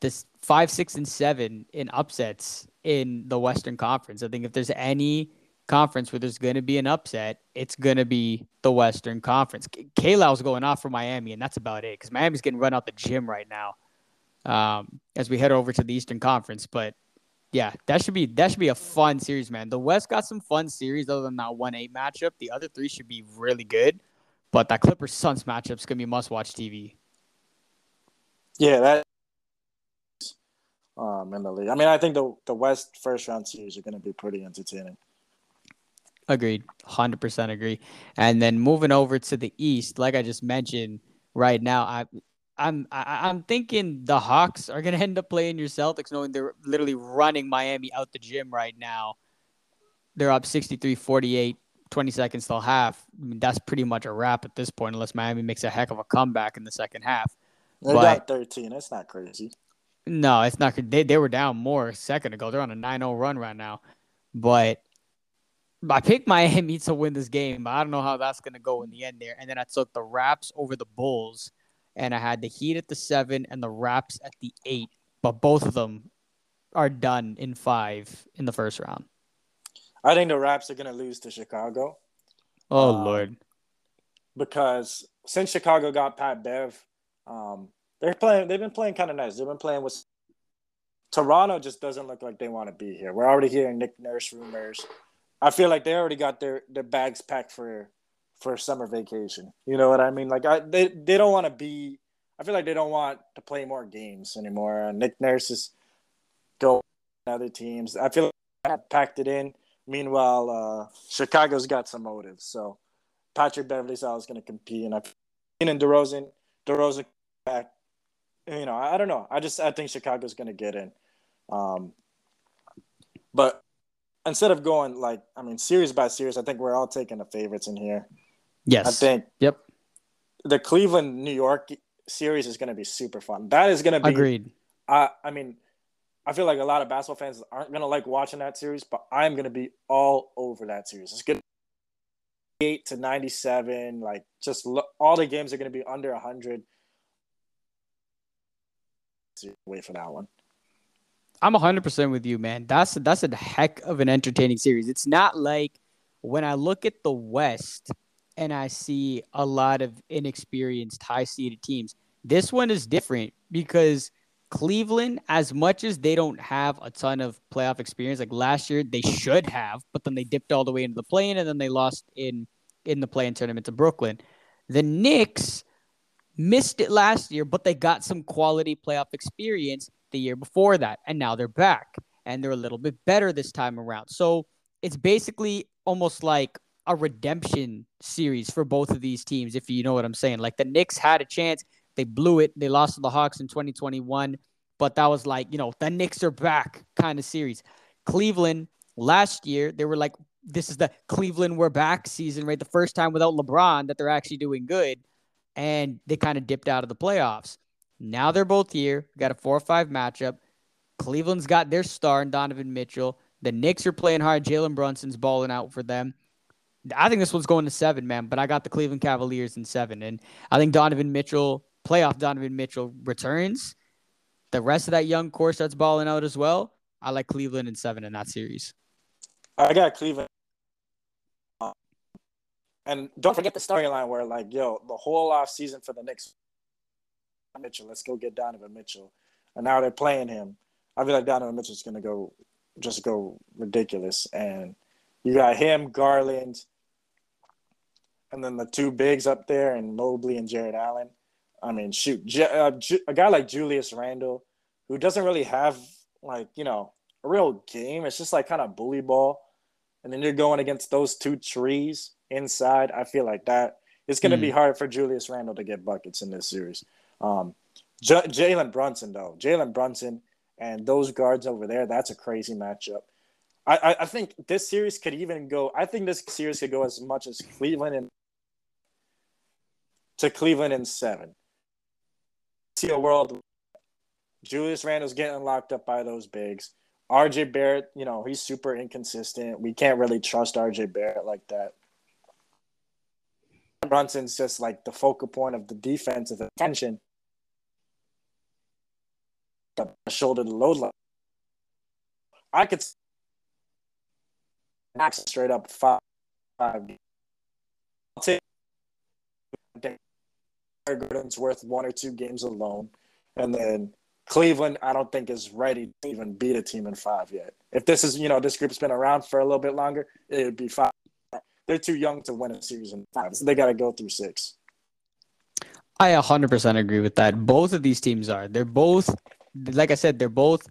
this five, six, and seven in upsets in the Western Conference. I think if there's any conference where there's going to be an upset, it's going to be the Western Conference. Kalau's going off for Miami, and that's about it because Miami's getting run out the gym right now. um, as we head over to the Eastern Conference. But yeah, that should be that should be a fun series, man. The West got some fun series other than that one eight matchup. The other three should be really good, but that Clippers Suns matchup is gonna be must watch TV. Yeah, that um in the league. I mean, I think the the West first round series are going to be pretty entertaining. Agreed, hundred percent agree. And then moving over to the East, like I just mentioned, right now I. I'm I, I'm thinking the Hawks are gonna end up playing your Celtics, knowing they're literally running Miami out the gym right now. They're up 63-48, 20 seconds till half. I mean, that's pretty much a wrap at this point, unless Miami makes a heck of a comeback in the second half. They but, got 13. That's not crazy. No, it's not. They they were down more a second ago. They're on a 9-0 run right now. But I picked Miami to win this game, but I don't know how that's gonna go in the end there. And then I took the Raps over the Bulls, and I had the Heat at the seven and the Raps at the eight. But both of them are done in five in the first round. I think the Raps are gonna lose to Chicago. Oh um, Lord! Because since Chicago got Pat Bev, um, they're playing. They've been playing kind of nice. They've been playing with. Toronto just doesn't look like they want to be here. We're already hearing Nick Nurse rumors. I feel like they already got their their bags packed for for summer vacation. You know what I mean? Like I they they don't want to be. I feel like they don't want to play more games anymore. Uh, Nick Nurse is go other teams. I feel like I packed it in. Meanwhile, uh, Chicago's got some motives. So Patrick Beverley is going to compete, and seen in DeRozan, DeRozan back you know, I don't know. I just I think Chicago's going to get in. Um, but instead of going like I mean series by series, I think we're all taking the favorites in here. Yes. I think. Yep. The Cleveland New York series is going to be super fun. That is going to be agreed. I I mean, I feel like a lot of basketball fans aren't going to like watching that series, but I'm going to be all over that series. It's good. Eight to ninety-seven, like just all the games are going to be under hundred wait for that one. I'm 100% with you, man. That's that's a heck of an entertaining series. It's not like when I look at the West and I see a lot of inexperienced, high-seeded teams. This one is different because Cleveland, as much as they don't have a ton of playoff experience, like last year they should have, but then they dipped all the way into the play-in and then they lost in in the play-in tournament to Brooklyn. The Knicks missed it last year, but they got some quality playoff experience the year before that. And now they're back and they're a little bit better this time around. So it's basically almost like a redemption series for both of these teams, if you know what I'm saying. Like the Knicks had a chance, they blew it. They lost to the Hawks in 2021, but that was like, you know, the Knicks are back kind of series. Cleveland last year, they were like, this is the Cleveland we're back season, right? The first time without LeBron that they're actually doing good and they kind of dipped out of the playoffs. Now they're both here. Got a four or five matchup. Cleveland's got their star in Donovan Mitchell. The Knicks are playing hard. Jalen Brunson's balling out for them. I think this one's going to seven, man, but I got the Cleveland Cavaliers in seven. And I think Donovan Mitchell, playoff Donovan Mitchell returns. The rest of that young core starts balling out as well. I like Cleveland in seven in that series. I got Cleveland and don't forget the storyline where like, yo, the whole off season for the Knicks, Mitchell, let's go get Donovan Mitchell, and now they're playing him. I feel like Donovan Mitchell's gonna go, just go ridiculous, and you got him, Garland, and then the two bigs up there, and Mobley and Jarrett Allen. I mean, shoot, uh, a guy like Julius Randle, who doesn't really have like you know a real game. It's just like kind of bully ball, and then you're going against those two trees inside. I feel like that it's going to mm. be hard for Julius Randle to get buckets in this series. Um, J- Jalen Brunson, though, Jalen Brunson and those guards over there, that's a crazy matchup. I, I, I, think this series could even go. I think this series could go as much as Cleveland and to Cleveland in seven. See a world. Julius Randle's getting locked up by those bigs. RJ Barrett, you know, he's super inconsistent. We can't really trust RJ Barrett like that. Brunson's just like the focal point of the defensive attention. The shoulder to load line. I could max straight up five. five. I'll take Gordon's worth one or two games alone, and then Cleveland, I don't think is ready to even beat a team in five yet. If this is, you know, this group's been around for a little bit longer, it would be five. They're too young to win a series in five. So they got to go through six. I 100% agree with that. Both of these teams are. They're both, like I said, they're both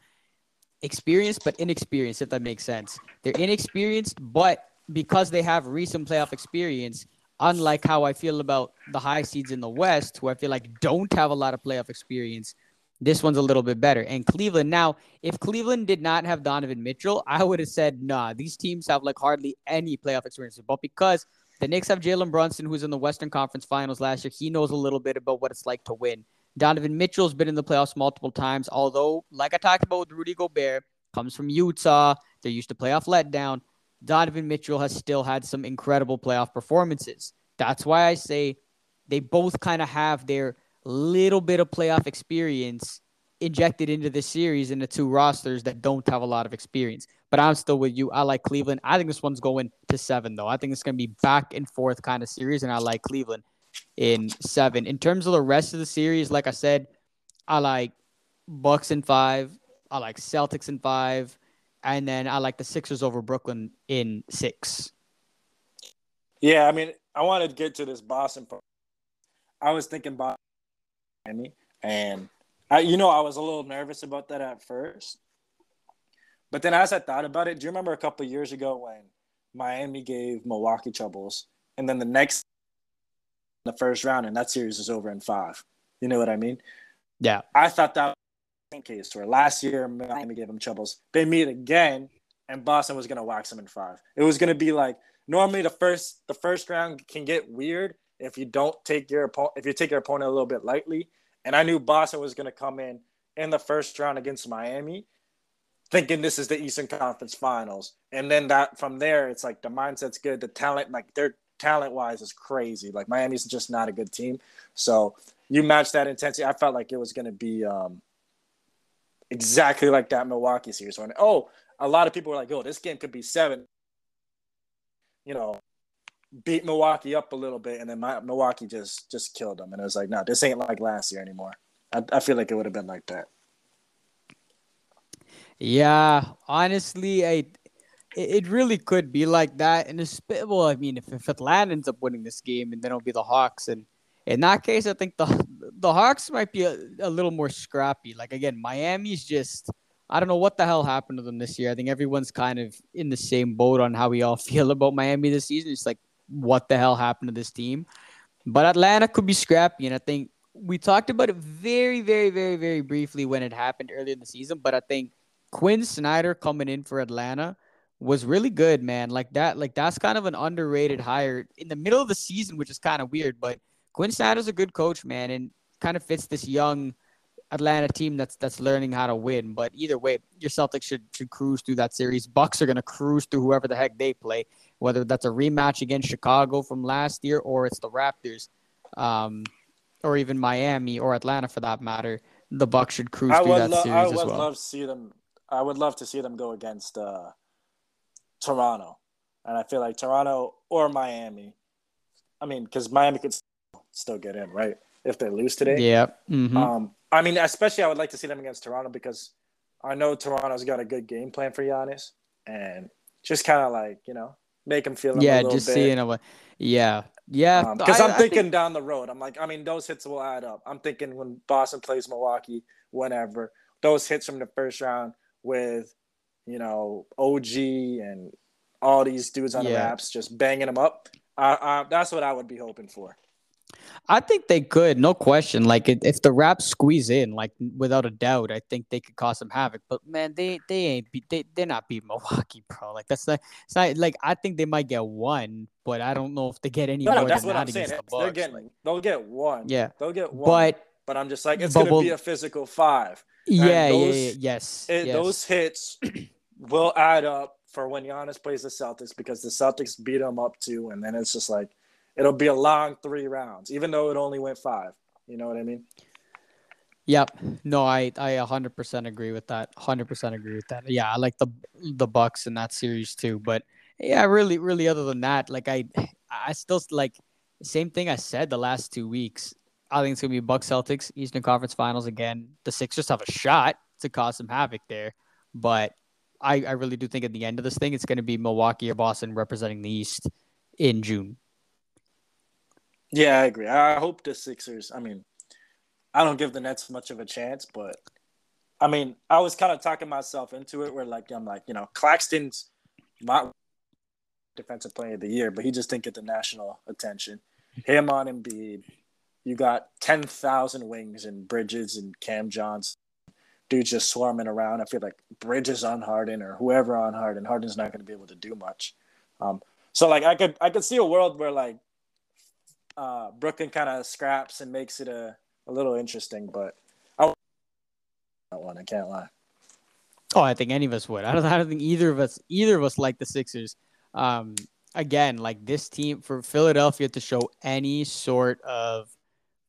experienced but inexperienced, if that makes sense. They're inexperienced, but because they have recent playoff experience, unlike how I feel about the high seeds in the West, who I feel like don't have a lot of playoff experience, this one's a little bit better. And Cleveland, now, if Cleveland did not have Donovan Mitchell, I would have said, nah, these teams have like hardly any playoff experience. But because the Knicks have Jalen Brunson, who's in the Western Conference Finals last year, he knows a little bit about what it's like to win. Donovan Mitchell's been in the playoffs multiple times, although, like I talked about with Rudy Gobert, comes from Utah. They're used to playoff letdown. Donovan Mitchell has still had some incredible playoff performances. That's why I say they both kind of have their little bit of playoff experience injected into this series in the two rosters that don't have a lot of experience. But I'm still with you. I like Cleveland. I think this one's going to seven, though. I think it's going to be back and forth kind of series, and I like Cleveland in seven. In terms of the rest of the series, like I said, I like Bucks in five. I like Celtics in five. And then I like the Sixers over Brooklyn in six. Yeah, I mean, I wanted to get to this Boston. I was thinking Boston Miami. And I, you know, I was a little nervous about that at first. But then as I thought about it, do you remember a couple years ago when Miami gave Milwaukee troubles, and then the next the first round, and that series is over in five. You know what I mean? Yeah. I thought that was the case where last year Miami gave them troubles. They meet again, and Boston was gonna wax them in five. It was gonna be like normally the first the first round can get weird if you don't take your opponent if you take your opponent a little bit lightly. And I knew Boston was going to come in in the first round against Miami, thinking this is the Eastern Conference Finals. And then that from there, it's like the mindset's good, the talent, like their talent wise, is crazy. Like Miami's just not a good team. So you match that intensity. I felt like it was going to be um, exactly like that Milwaukee series. When oh, a lot of people were like, "Oh, this game could be seven. You know, beat Milwaukee up a little bit, and then my, Milwaukee just just killed them. And it was like, no, this ain't like last year anymore. I, I feel like it would have been like that. Yeah, honestly, I it really could be like that. And it's well, I mean, if, if Atlanta ends up winning this game, and then it'll be the Hawks, and in that case, I think the the Hawks might be a, a little more scrappy. Like again, Miami's just I don't know what the hell happened to them this year. I think everyone's kind of in the same boat on how we all feel about Miami this season. It's like what the hell happened to this team. But Atlanta could be scrappy, and I think we talked about it very, very, very, very briefly when it happened earlier in the season. But I think Quin Snyder coming in for Atlanta was really good, man. Like that, like that's kind of an underrated hire in the middle of the season, which is kind of weird. But Quin Snyder's a good coach, man, and kind of fits this young Atlanta team that's that's learning how to win. But either way, your Celtics should should cruise through that series. Bucks are gonna cruise through whoever the heck they play, whether that's a rematch against Chicago from last year or it's the Raptors, um, or even Miami or Atlanta for that matter. The Bucks should cruise I through that lo- series I as would well. love to see them. I would love to see them go against uh, Toronto, and I feel like Toronto or Miami. I mean, because Miami could still get in, right? If they lose today. Yeah. Mm-hmm. Um, I mean, especially I would like to see them against Toronto because I know Toronto's got a good game plan for Giannis, and just kind of like you know make him feel him a yeah, just bit. seeing a yeah, yeah. Because I- I'm thinking think- down the road, I'm like, I mean, those hits will add up. I'm thinking when Boston plays Milwaukee, whenever those hits from the first round with, you know, OG and all these dudes on the Yeah. raps just banging them up. Uh, uh, that's what I would be hoping for. I think they could, no question. Like if the Raps squeeze in, like without a doubt, I think they could cause some havoc. But man, they they ain't beat they they're not beat Milwaukee, bro. Like that's not it's not like I think they might get one, but I don't know if they get any No, no, more that's than what I'm saying. the They're getting, like- they'll get one. yeah, They'll get one. but but I'm just like, it's going to be we'll- a physical five. yeah, yeah, those- yeah, yes, it, yes. those hits will add up for when Giannis plays the Celtics because the Celtics beat them up too, and then it's just like it'll be a long three rounds, even though it only went five. You know what I mean? Yep. No, I I 100% agree with that. 100% agree with that. Yeah, I like the the Bucks in that series too, but yeah, really really other than that, like I I still like same thing I said the last 2 weeks. I think it's gonna be Bucks Celtics Eastern Conference Finals again. The Sixers have a shot to cause some havoc there, but I, I really do think at the end of this thing, it's going to be Milwaukee or Boston representing the East in June. Yeah, I agree. I hope the Sixers. I mean, I don't give the Nets much of a chance, but I mean, I was kind of talking myself into it where like I'm like, you know, Claxton's my defensive player of the year, but he just didn't get the national attention. Him on Embiid, you got ten thousand wings and Bridges and Cam Johnson dudes just swarming around. I feel like Bridges on Harden or whoever on Harden. Harden's not going to be able to do much. Um, so like I could I could see a world where like uh, Brooklyn kind of scraps and makes it a, a little interesting, but I don't want. I can't lie. Oh, I think any of us would. I don't. I don't think either of us either of us like the Sixers. Um, again, like this team for Philadelphia to show any sort of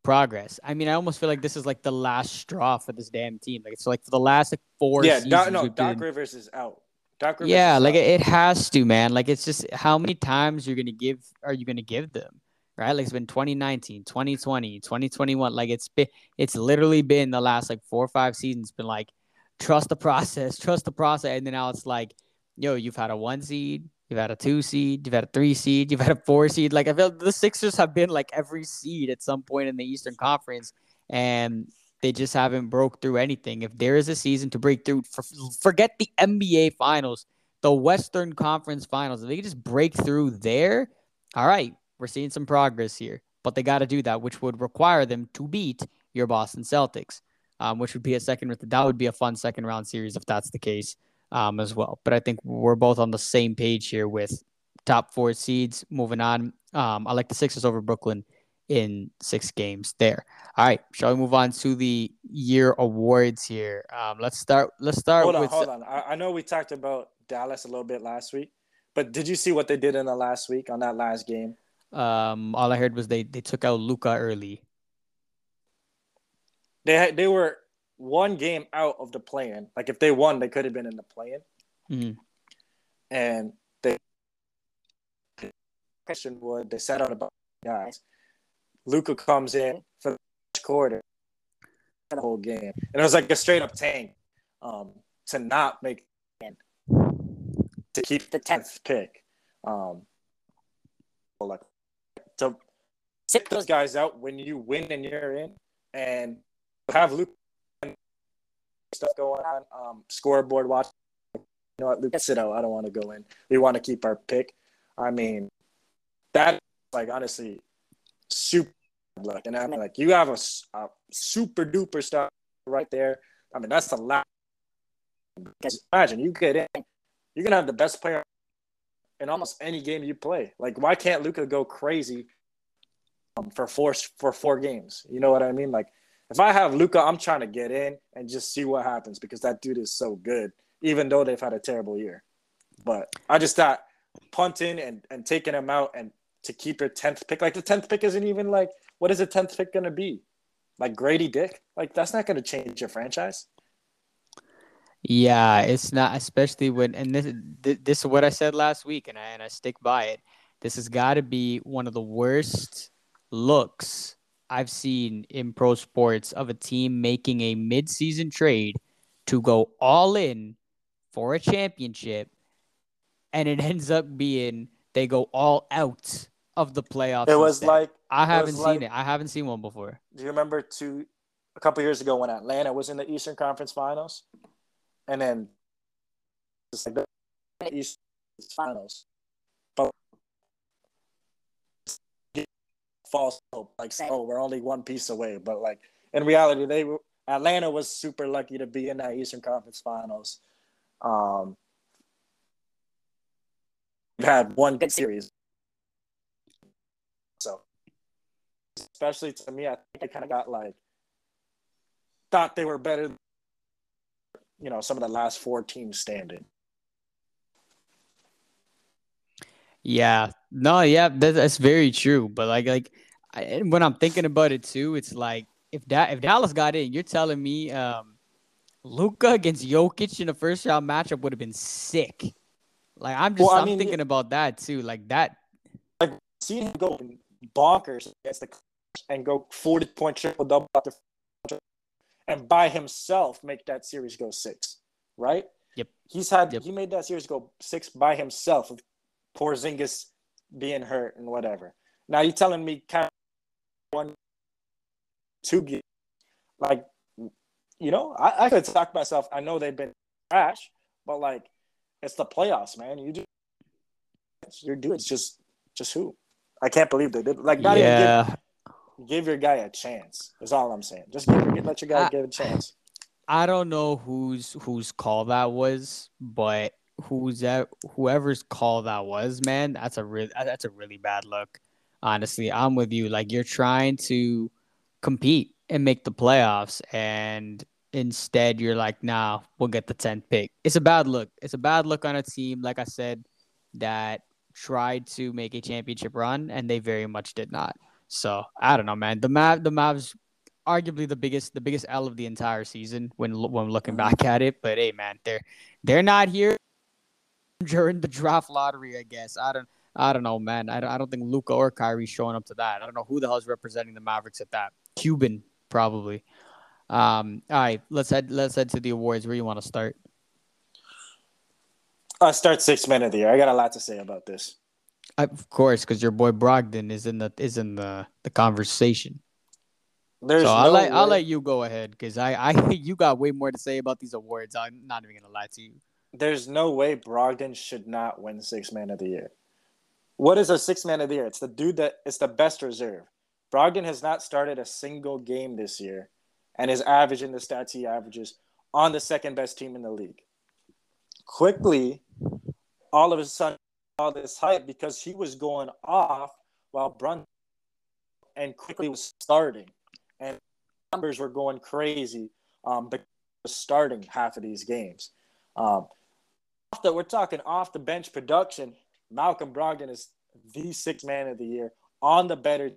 progress. I mean, I almost feel like this is like the last straw for this damn team. Like it's like for the last like four. Yeah, Doc, no, Doc been... Rivers is out. Doc Rivers yeah, like out. it has to, man. Like it's just how many times you're gonna give are you gonna give them? Right? Like it's been 2019, 2020, 2021. Like it's been it's literally been the last like four or five seasons been like trust the process, trust the process. And then now it's like, yo, you've had a one seed, You've had a two seed, you've had a three seed, you've had a four seed. Like I feel the Sixers have been like every seed at some point in the Eastern Conference, and they just haven't broke through anything. If there is a season to break through, for, forget the NBA Finals, the Western Conference Finals. If they just break through there, all right, we're seeing some progress here. But they got to do that, which would require them to beat your Boston Celtics, um, which would be a second. That would be a fun second round series if that's the case um, as well. But I think we're both on the same page here with top four seeds. Moving on, um, I like the Sixers over Brooklyn in six games there. All right, shall we move on to the year awards here? Um, let's start. Let's start. Hold on, with... hold on. I, I know we talked about Dallas a little bit last week, but did you see what they did in the last week on that last game? Um, all I heard was they they took out Luka early. They had, they were one game out of the play-in. Like if they won, they could have been in the play-in. Mm-hmm. And they question Wood, they set out about guys. Luka comes in for the quarter, the whole game, and it was like a straight up tank um, to not make to keep the tenth pick. Um, like sit those guys out when you win and you're in, and have Luke stuff going on. Um, scoreboard watch. You know what, Luke, sit out. I don't want to go in. We want to keep our pick. I mean, that like honestly, super luck. And I mean, like you have a, a super duper star right there. I mean, that's the last. Because imagine you get in, you're gonna have the best player in almost any game you play. Like, why can't Luka go crazy for four for four games? You know what I mean? Like, if I have Luka, I'm trying to get in and just see what happens because that dude is so good, even though they've had a terrible year. But I just thought punting and, and taking him out and to keep your 10th pick, like the 10th pick isn't even like, what is the 10th pick to be? Like Gradey Dick? Like, that's not to change your franchise. Yeah, it's not, especially when, and this, this is what I said last week, and I, and I stick by it. This has got to be one of the worst looks I've seen in pro sports of a team making a midseason trade to go all in for a championship, and it ends up being they go all out of the playoffs. It was instead. like I haven't seen like, it. I haven't seen one before. Do you remember two a couple years ago when Atlanta was in the Eastern Conference Finals, and then just like the Eastern Finals, false hope, like oh we're only one piece away, but like in reality they were Atlanta was super lucky to be in that Eastern Conference Finals. Um, had one good series, so especially to me, I think they kind of got like thought they were better. You know, some of the last four teams standing. Yeah, no, yeah, that, that's very true. But like, like I, when I'm thinking about it too, it's like if that if Dallas got in, you're telling me um, Luka against Jokic in the first round matchup would have been sick. Like I'm just well, I'm thinking about that too. Like that. Like seeing him go bonkers against the and go 40 point triple double and by himself make that series go six, right? Yep. He's had Yep. he made that series go six by himself with Porzingis being hurt and whatever. Now you're telling me kind of one two games like you know, I, I could talk myself. I know they've been trash, but like it's the playoffs, man. You just you're doing it's just just who? I can't believe they did like not even yeah, give, give your guy a chance. Is all I'm saying. Just give your, let your guy I- give a chance. I don't know whose whose call that was, but who's that? Whoever's call that was, man, that's a real uh, that's a really bad look. Honestly, I'm with you. Like you're trying to compete and make the playoffs, and instead you're like, nah, we'll get the 10th pick. It's a bad look. It's a bad look on a team, like I said, that tried to make a championship run, and they very much did not. So I don't know, man. The Mav, the Mavs arguably the biggest the biggest L of the entire season when when looking back at it. But hey, man, they're they're not here during the draft lottery. I guess I don't I don't know, man. I don't, I don't think Luka or Kyrie showing up to that. I don't know who the hell's representing the Mavericks at that. Cuban probably. Um, all right, let's head let's head to the awards. Where you want to start? I start six men of the year. I got a lot to say about this. I, of course, because your boy Brogdon is in the is in the the conversation. There's so no I'll let I'll let you go ahead because I I you got way more to say about these awards. I'm not even gonna lie to you. There's no way Brogdon should not win six man of the year. What is a six man of the year? It's the dude that it's the best reserve. Brogdon has not started a single game this year and is averaging the stats he averages on the second best team in the league. Quickley, all of a sudden, all this hype because he was going off while Brun and Quickley was starting, and numbers were going crazy. Um, but starting half of these games. Um, off the, we're talking off the bench production. Malcolm Brogdon is the six man of the year on the better,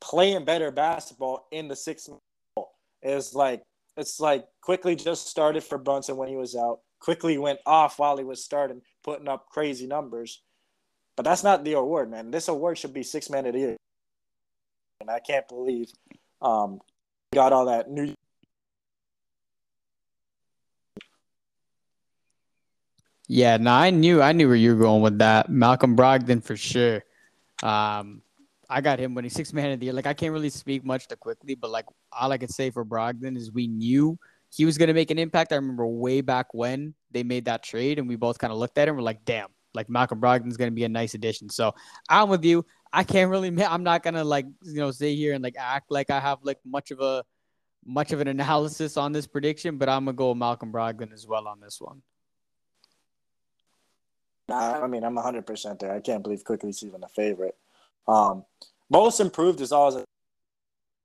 playing better basketball in the six. Is like it's like Quickley just started for Brunson when he was out. Quickley went off while he was starting, putting up crazy numbers. But that's not the award, man. This award should be six man of the year. And I can't believe um, got all that new Yeah, no, I knew I knew where you were going with that. Malcolm Brogdon for sure. Um, I got him winning six man of the year. Like I can't really speak much to Quickley, but like all I could say for Brogdon is we knew he was gonna make an impact. I remember way back when they made that trade, and we both kind of looked at him. We're like, damn, like Malcolm Brogdon's gonna be a nice addition. So I'm with you. I can't really. I'm not gonna like you know stay here and like act like I have like much of a much of an analysis on this prediction, but I'm gonna go Malcolm Brogdon as well on this one. I mean, I'm 100% there. I can't believe Quickley's even a favorite. Um, most improved is always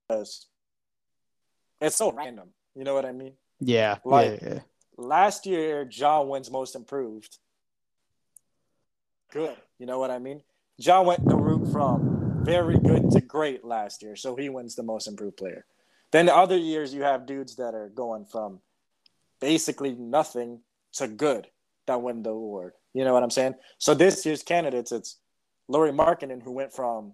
it's so random. You know what I mean? Yeah, Like- yeah, yeah. Last year, Ja wins most improved. Good. You know what I mean? Ja went the route from very good to great last year, so he wins the most improved player. Then the other years, you have dudes that are going from basically nothing to good that win the award. You know what I'm saying? So this year's candidates, it's Lauri Markkanen, who went from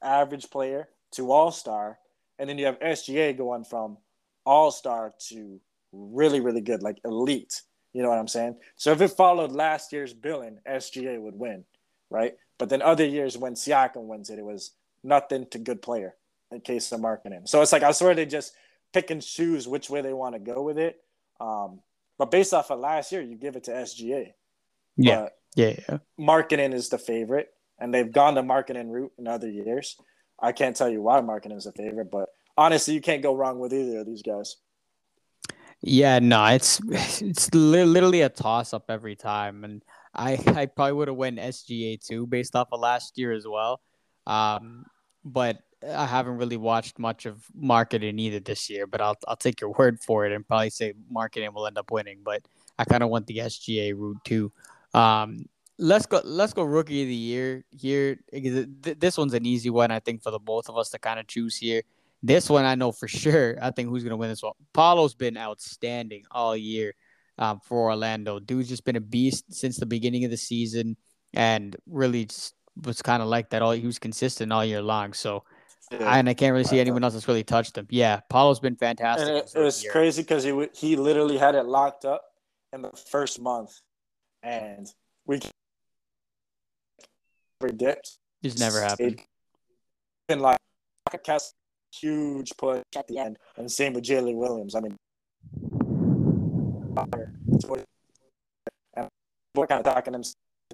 average player to all star, and then you have SGA going from all star to really, really good, like elite. You know what I'm saying? So if it followed last year's billing, SGA would win, right? But then other years when Siakam wins it, it was nothing to good player in case of Markkanen. So it's like I swear they just pick and choose which way they want to go with it. Um, but based off of last year, you give it to SGA. Yeah, yeah, yeah. Markkanen is the favorite, and they've gone the Markkanen route in other years. I can't tell you why Markkanen is the favorite, but honestly, you can't go wrong with either of these guys. Yeah, no, it's it's li- literally a toss up every time, and I I probably would have went SGA too based off of last year as well, um, but I haven't really watched much of Markkanen either this year. But I'll I'll take your word for it and probably say Markkanen will end up winning. But I kind of want the SGA route too. Um, let's go let's go rookie of the year here. This one's an easy one I think for the both of us to kind of choose here. This one I know for sure. I think who's gonna win this one. Paolo's been outstanding all year um, for Orlando. Dude's just been a beast since the beginning of the season, and really just was kind of like that. All he was consistent all year long. So yeah. and I can't really see anyone else that's really touched him. Yeah, Paolo's been fantastic. And it, it was crazy because he he literally had it locked up in the first month, and we dipped. It's never happened. Been like a cast huge push at the end, and same with Jalen Williams. I mean, and we're kind of talking him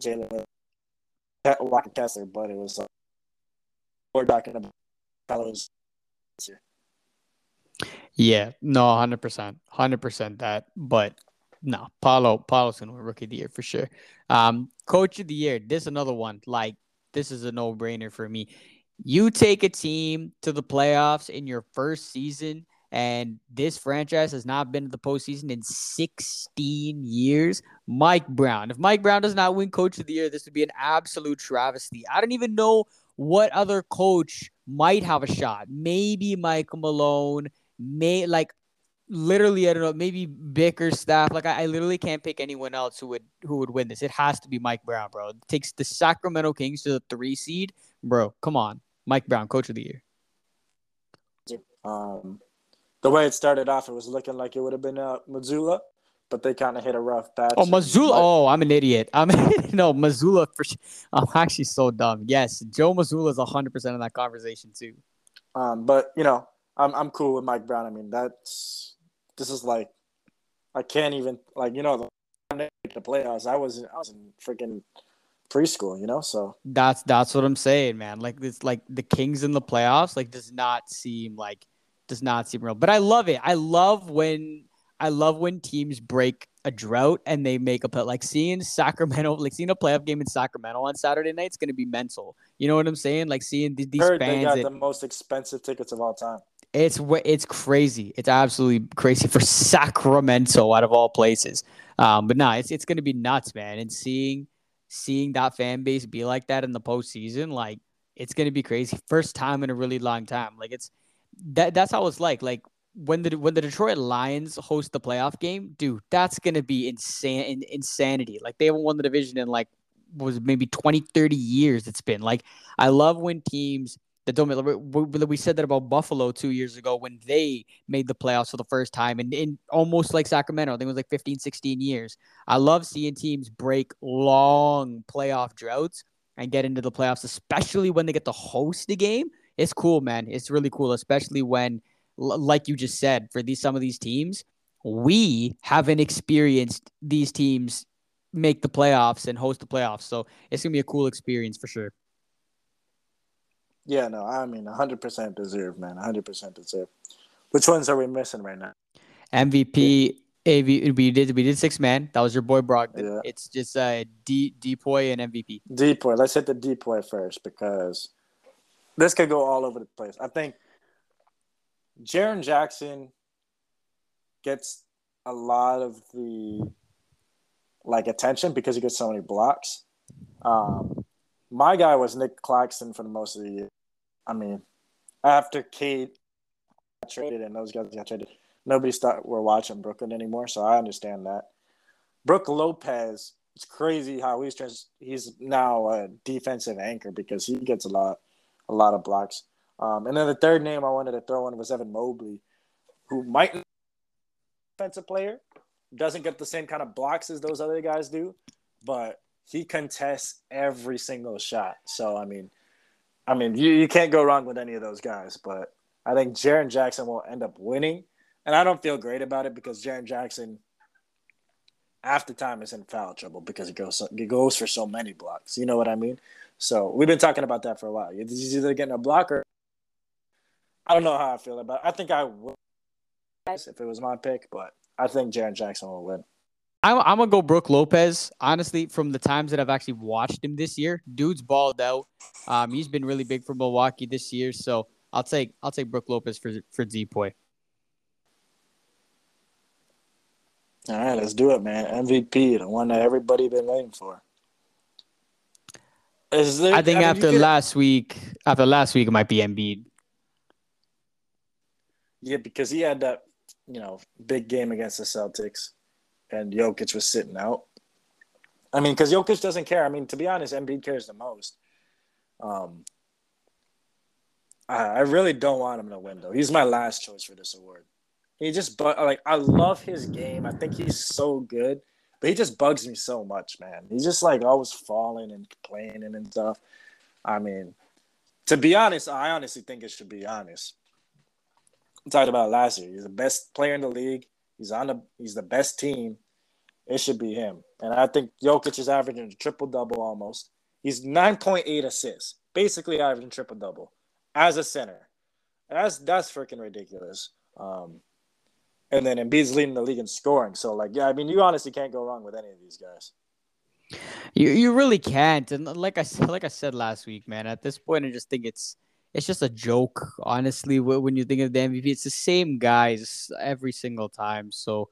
Jalen Williams, Kessler, but it was uh, we're talking about fellows Yeah, no, hundred percent, hundred percent that. But no, Paolo, Paolo's gonna win Rookie of the Year for sure. Um, Coach of the Year, this another one. Like this is a no brainer for me. You take a team to the playoffs in your first season, and this franchise has not been to the postseason in 16 years. Mike Brown. If Mike Brown does not win Coach of the Year, this would be an absolute travesty. I don't even know what other coach might have a shot. Maybe Michael Malone. May like literally, I don't know, maybe Bickerstaff. Like I, I, literally can't pick anyone else who would who would win this. It has to be Mike Brown, bro. It takes the Sacramento Kings to the three seed, bro. Come on, Mike Brown, Coach of the Year. Um, the way it started off, it was looking like it would have been uh, Mazzulla, but they kind of hit a rough patch. Oh, Mazzulla! Oh, I'm an idiot. I'm no Mazzulla for. Sure. I'm actually so dumb. Yes, Joe Mazzulla is 100 percent in that conversation too. Um, but you know, I'm I'm cool with Mike Brown. I mean, that's this is like I can't even like you know the, the playoffs. I was I was in freaking preschool, you know. So that's that's what I'm saying, man. Like it's like the Kings in the playoffs, like does not seem like does not seem real. But I love it. I love when I love when teams break a drought and they make a play. Like seeing Sacramento, like seeing a playoff game in Sacramento on Saturday night, it's going to be mental. You know what I'm saying? Like seeing these Heard fans. They got that, the most expensive tickets of all time. It's it's crazy. It's absolutely crazy for Sacramento out of all places. Um, but nah, it's it's gonna be nuts, man. And seeing seeing that fan base be like that in the postseason, like it's gonna be crazy. First time in a really long time. Like it's that that's how it's like. Like when the when the Detroit Lions host the playoff game, dude, that's gonna be insane insanity. Like they haven't won the division in like was maybe 20, 30 years. It's been like I love when teams that don't we said that about Buffalo two years ago when they made the playoffs for the first time and in almost like Sacramento, I think it was like 15, 16 years. I love seeing teams break long playoff droughts and get into the playoffs, especially when they get to host the game. It's cool, man. It's really cool, especially when, like you just said, for these some of these teams, we haven't experienced these teams make the playoffs and host the playoffs. So it's gonna be a cool experience for sure. Yeah, no, I mean, 100% deserve, man. 100% deserve. Which ones are we missing right now? MVP. AV, we did we did six man. That was your boy Brogdon. Yeah. It's just uh D Depoy and MVP. Depoy. Let's hit the Depoy first because this could go all over the place. I think Jaren Jackson gets a lot of the like attention because he gets so many blocks. Um, my guy was Nick Claxton for the most of the year. I mean, after KD got traded and those guys got traded, nobody start were watching Brooklyn anymore. So I understand that. Brook Lopez, it's crazy how he's just he's now a defensive anchor because he gets a lot a lot of blocks. Um, and then the third name I wanted to throw in was Evan Mobley, who might be defensive player, doesn't get the same kind of blocks as those other guys do, but he contests every single shot. So I mean, I mean, you, you can't go wrong with any of those guys. But I think Jaren Jackson will end up winning, and I don't feel great about it because Jaren Jackson, after time, is in foul trouble because he goes he goes for so many blocks. You know what I mean? So we've been talking about that for a while. He's either getting a blocker. I don't know how I feel about. It. I think I would if it was my pick, but I think Jaren Jackson will win. I'm, I'm gonna go Brook Lopez. Honestly, from the times that I've actually watched him this year, dude's balled out. Um, he's been really big for Milwaukee this year, so I'll take I'll take Brook Lopez for for Depoy. All right, let's do it, man. MVP, the one that everybody been waiting for. Is there, I think I mean, after last week, after last week, it might be Embiid. Yeah, because he had that, you know, big game against the Celtics and Jokic was sitting out. I mean, because Jokic doesn't care. I mean, to be honest, Embiid cares the most. Um, I really don't want him to win though. He's my last choice for this award. He just but like I love his game. I think he's so good, but he just bugs me so much, man. He's just like always falling and complaining and stuff. I mean, to be honest, I honestly think it should be honest. I talked about last year. He's the best player in the league. He's on the he's the best team. It should be him. And I think Jokic is averaging a triple double almost. He's 9.8 assists, basically averaging triple double as a center. That's that's freaking ridiculous. Um, and then Embiid's leading the league in scoring. So like, yeah, I mean, you honestly can't go wrong with any of these guys. You you really can't. And like I said, like I said last week, man. At this point, I just think it's it's just a joke. Honestly, when you think of the MVP, it's the same guys every single time. So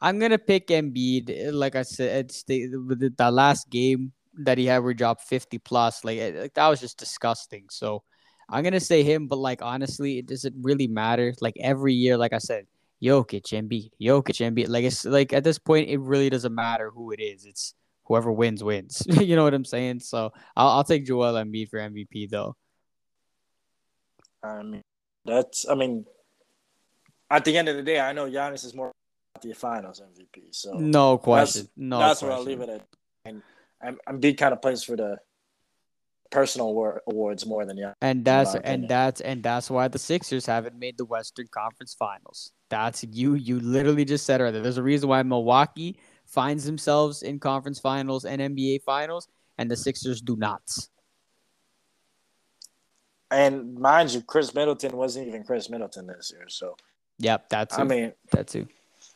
I'm gonna pick Embiid. Like I said, it's the the, last game that he had dropped 50 plus. Like, like that was just disgusting. So I'm gonna say him, but like honestly, it doesn't really matter. Like every year, like I said, Jokic, Embiid, Jokic, Embiid. Like it's like at this point, it really doesn't matter who it is. It's whoever wins wins. you know what I'm saying? So I'll, I'll take Joel Embiid for MVP though. I mean, that's I mean, at the end of the day, I know Giannis is more the Finals MVP. So no question. That's, no, that's question. where I'll leave it at. And I'm Embiid kind of plays for the personal war- awards more than yeah. And that's and that's and that's why the Sixers haven't made the Western Conference Finals. That's you. You literally just said it right there. There's a reason why Milwaukee finds themselves in conference finals and NBA finals, and the Sixers do not. And mind you, Khris Middleton wasn't even Khris Middleton this year. So, yep, that's. I mean, that too.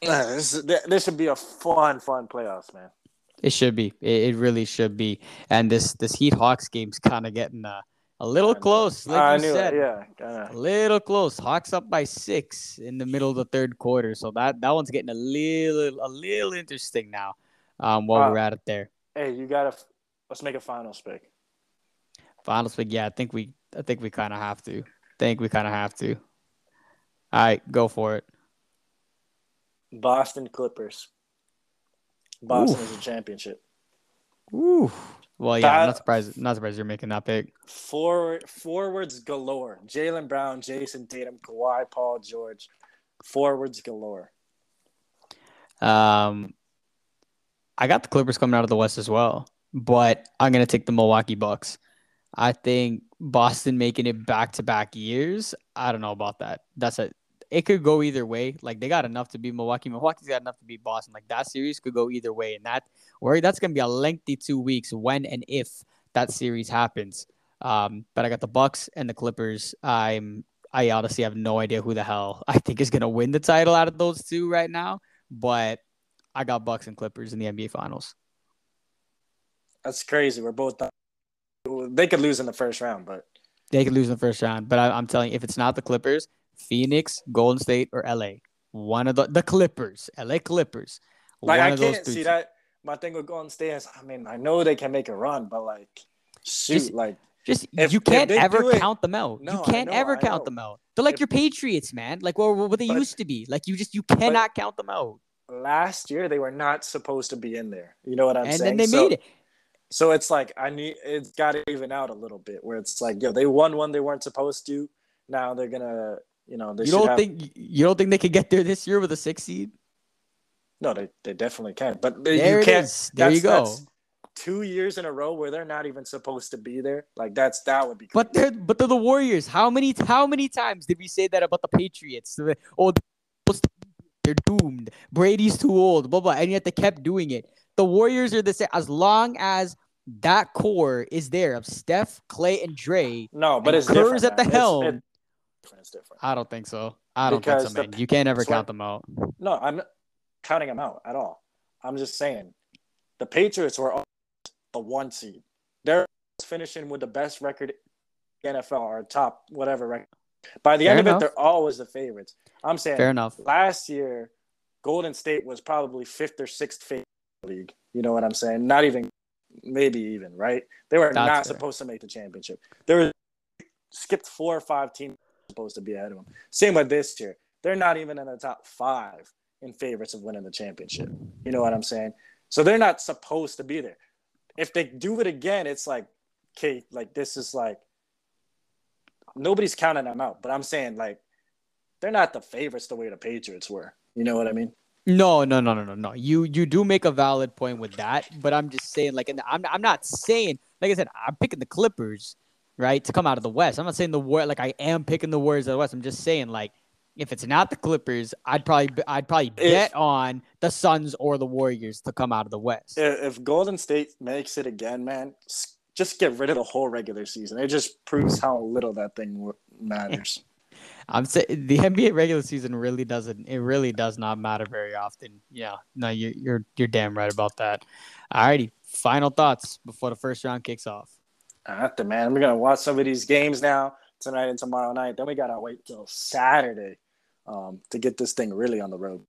This, this should be a fun, fun playoffs, man. It should be. It, it really should be. And this this Heat Hawks game's kind of getting uh, a little close, like I you knew said. it. Yeah, kinda. A little close. Hawks up by six in the middle of the third quarter. So that that one's getting a little a little interesting now. Um, while Uh, we're at it there. Hey, you gotta. Let's make a finals pick. Finals pick. Yeah, I think we I think we kind of have to. think we kind of have to. All right, go for it. Boston Clippers. Boston Oof. is a championship. Ooh. Well, yeah, I'm not surprised. Not surprised you're making that pick. Forward forwards galore. Jaylen Brown, Jayson Tatum, Kawhi, Paul George. Forwards galore. Um, I got the Clippers coming out of the West as well, but I'm gonna take the Milwaukee Bucks. I think Boston making it back to back years. I don't know about that. That's a. It could go either way. Like they got enough to beat Milwaukee. Milwaukee's got enough to beat Boston. Like that series could go either way, and that worry that's gonna be a lengthy two weeks when and if that series happens. Um, but I got the Bucks and the Clippers. I'm I honestly have no idea who the hell I think is gonna win the title out of those two right now. But I got Bucks and Clippers in the NBA Finals. That's crazy. We're both. They could lose in the first round, but They could lose in the first round, but I, I'm telling you, if it's not the Clippers, Phoenix, Golden State, or LA, one of the the Clippers, LA Clippers, like I can't see that. My thing with Golden State is, I mean, I know they can make a run, but like, shoot, Just- like Just If- you can't ever do it- count them out. No, you can't know, ever I count know. them out. They're like If- your Patriots, man. Like what, what they But- used to be. Like you just you cannot count them out. last year they were not supposed to be in there. You know what I'm and saying? And then they So- made it. So it's like I need it's got to even out a little bit where it's like yo they won one they weren't supposed to. Now they're gonna you know You don't have, think you don't think they could get there this year with a six seed? no they, they definitely can but There you can't is. There you go. two years in a row where they're not even supposed to be there like that's that would be But they're but they're the Warriors. How many how many times did we say that about the Patriots? Oh, they're doomed. Brady's too old. Blah blah. And yet they kept doing it. The Warriors are the same. As long as that core is there of Steph, Klay, and Dre, no but and it's Kerr's different, at the man. Helm. it's different, different. I don't think so. I don't Because think so, the- You can't ever count them out. No, I'm not counting them out at all. I'm just saying the Patriots were the one seed. They're finishing with the best record in the NFL or top whatever record. By the Fair end of it, they're always the favorites. I'm saying Fair enough. last year, Golden State was probably fifth or sixth favorite league. You know what I'm saying? Not even, maybe even, right? They were That's not fair. supposed to make the championship. They were skipped four or five teams supposed to be ahead of them. Same with this year. They're not even in the top five in favorites of winning the championship. You know what I'm saying? So they're not supposed to be there. If they do it again, it's like, okay, like this is like nobody's counting them out. But I'm saying like they're not the favorites the way the Patriots were. You know what I mean? No, no, no, no, no, no. You you do make a valid point with that, but I'm just saying like, and I'm I'm not saying like I said I'm picking the Clippers, right, to come out of the West. I'm not saying the war like I am picking the Warriors of the West. I'm just saying like if it's not the Clippers, I'd probably I'd probably bet on the Suns or the Warriors to come out of the West. If Golden State makes it again, man, just get rid of the whole regular season. It just proves how little that thing matters. I'm saying the NBA regular season really doesn't. It really does not matter very often. Yeah, no, you, you're you're damn right about that. Alrighty, final thoughts before the first round kicks off. Nothing, man. We're gonna watch some of these games now tonight and tomorrow night. Then we gotta wait till Saturday um, to get this thing really on the road.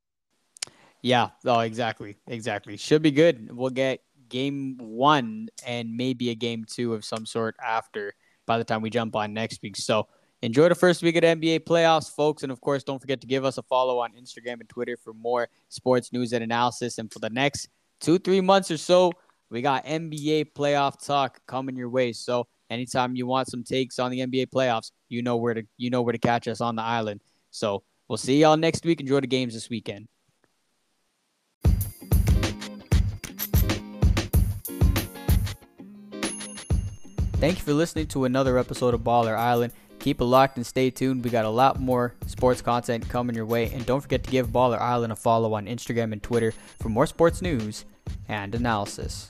Yeah. Oh, exactly. Exactly. Should be good. We'll get game one and maybe a game two of some sort after by the time we jump on next week. So enjoy the first week of the NBA playoffs, folks. And of course, don't forget to give us a follow on Instagram and Twitter for more sports news and analysis. And for the next two, three months or so, we got NBA playoff talk coming your way. So anytime you want some takes on the NBA playoffs, you know where to you know where to catch us on the island. So we'll see y'all next week. Enjoy the games this weekend. Thank you for listening to another episode of Baller Island. Keep it locked and stay tuned. We got a lot more sports content coming your way. And don't forget to give Baller Island a follow on Instagram and Twitter for more sports news and analysis.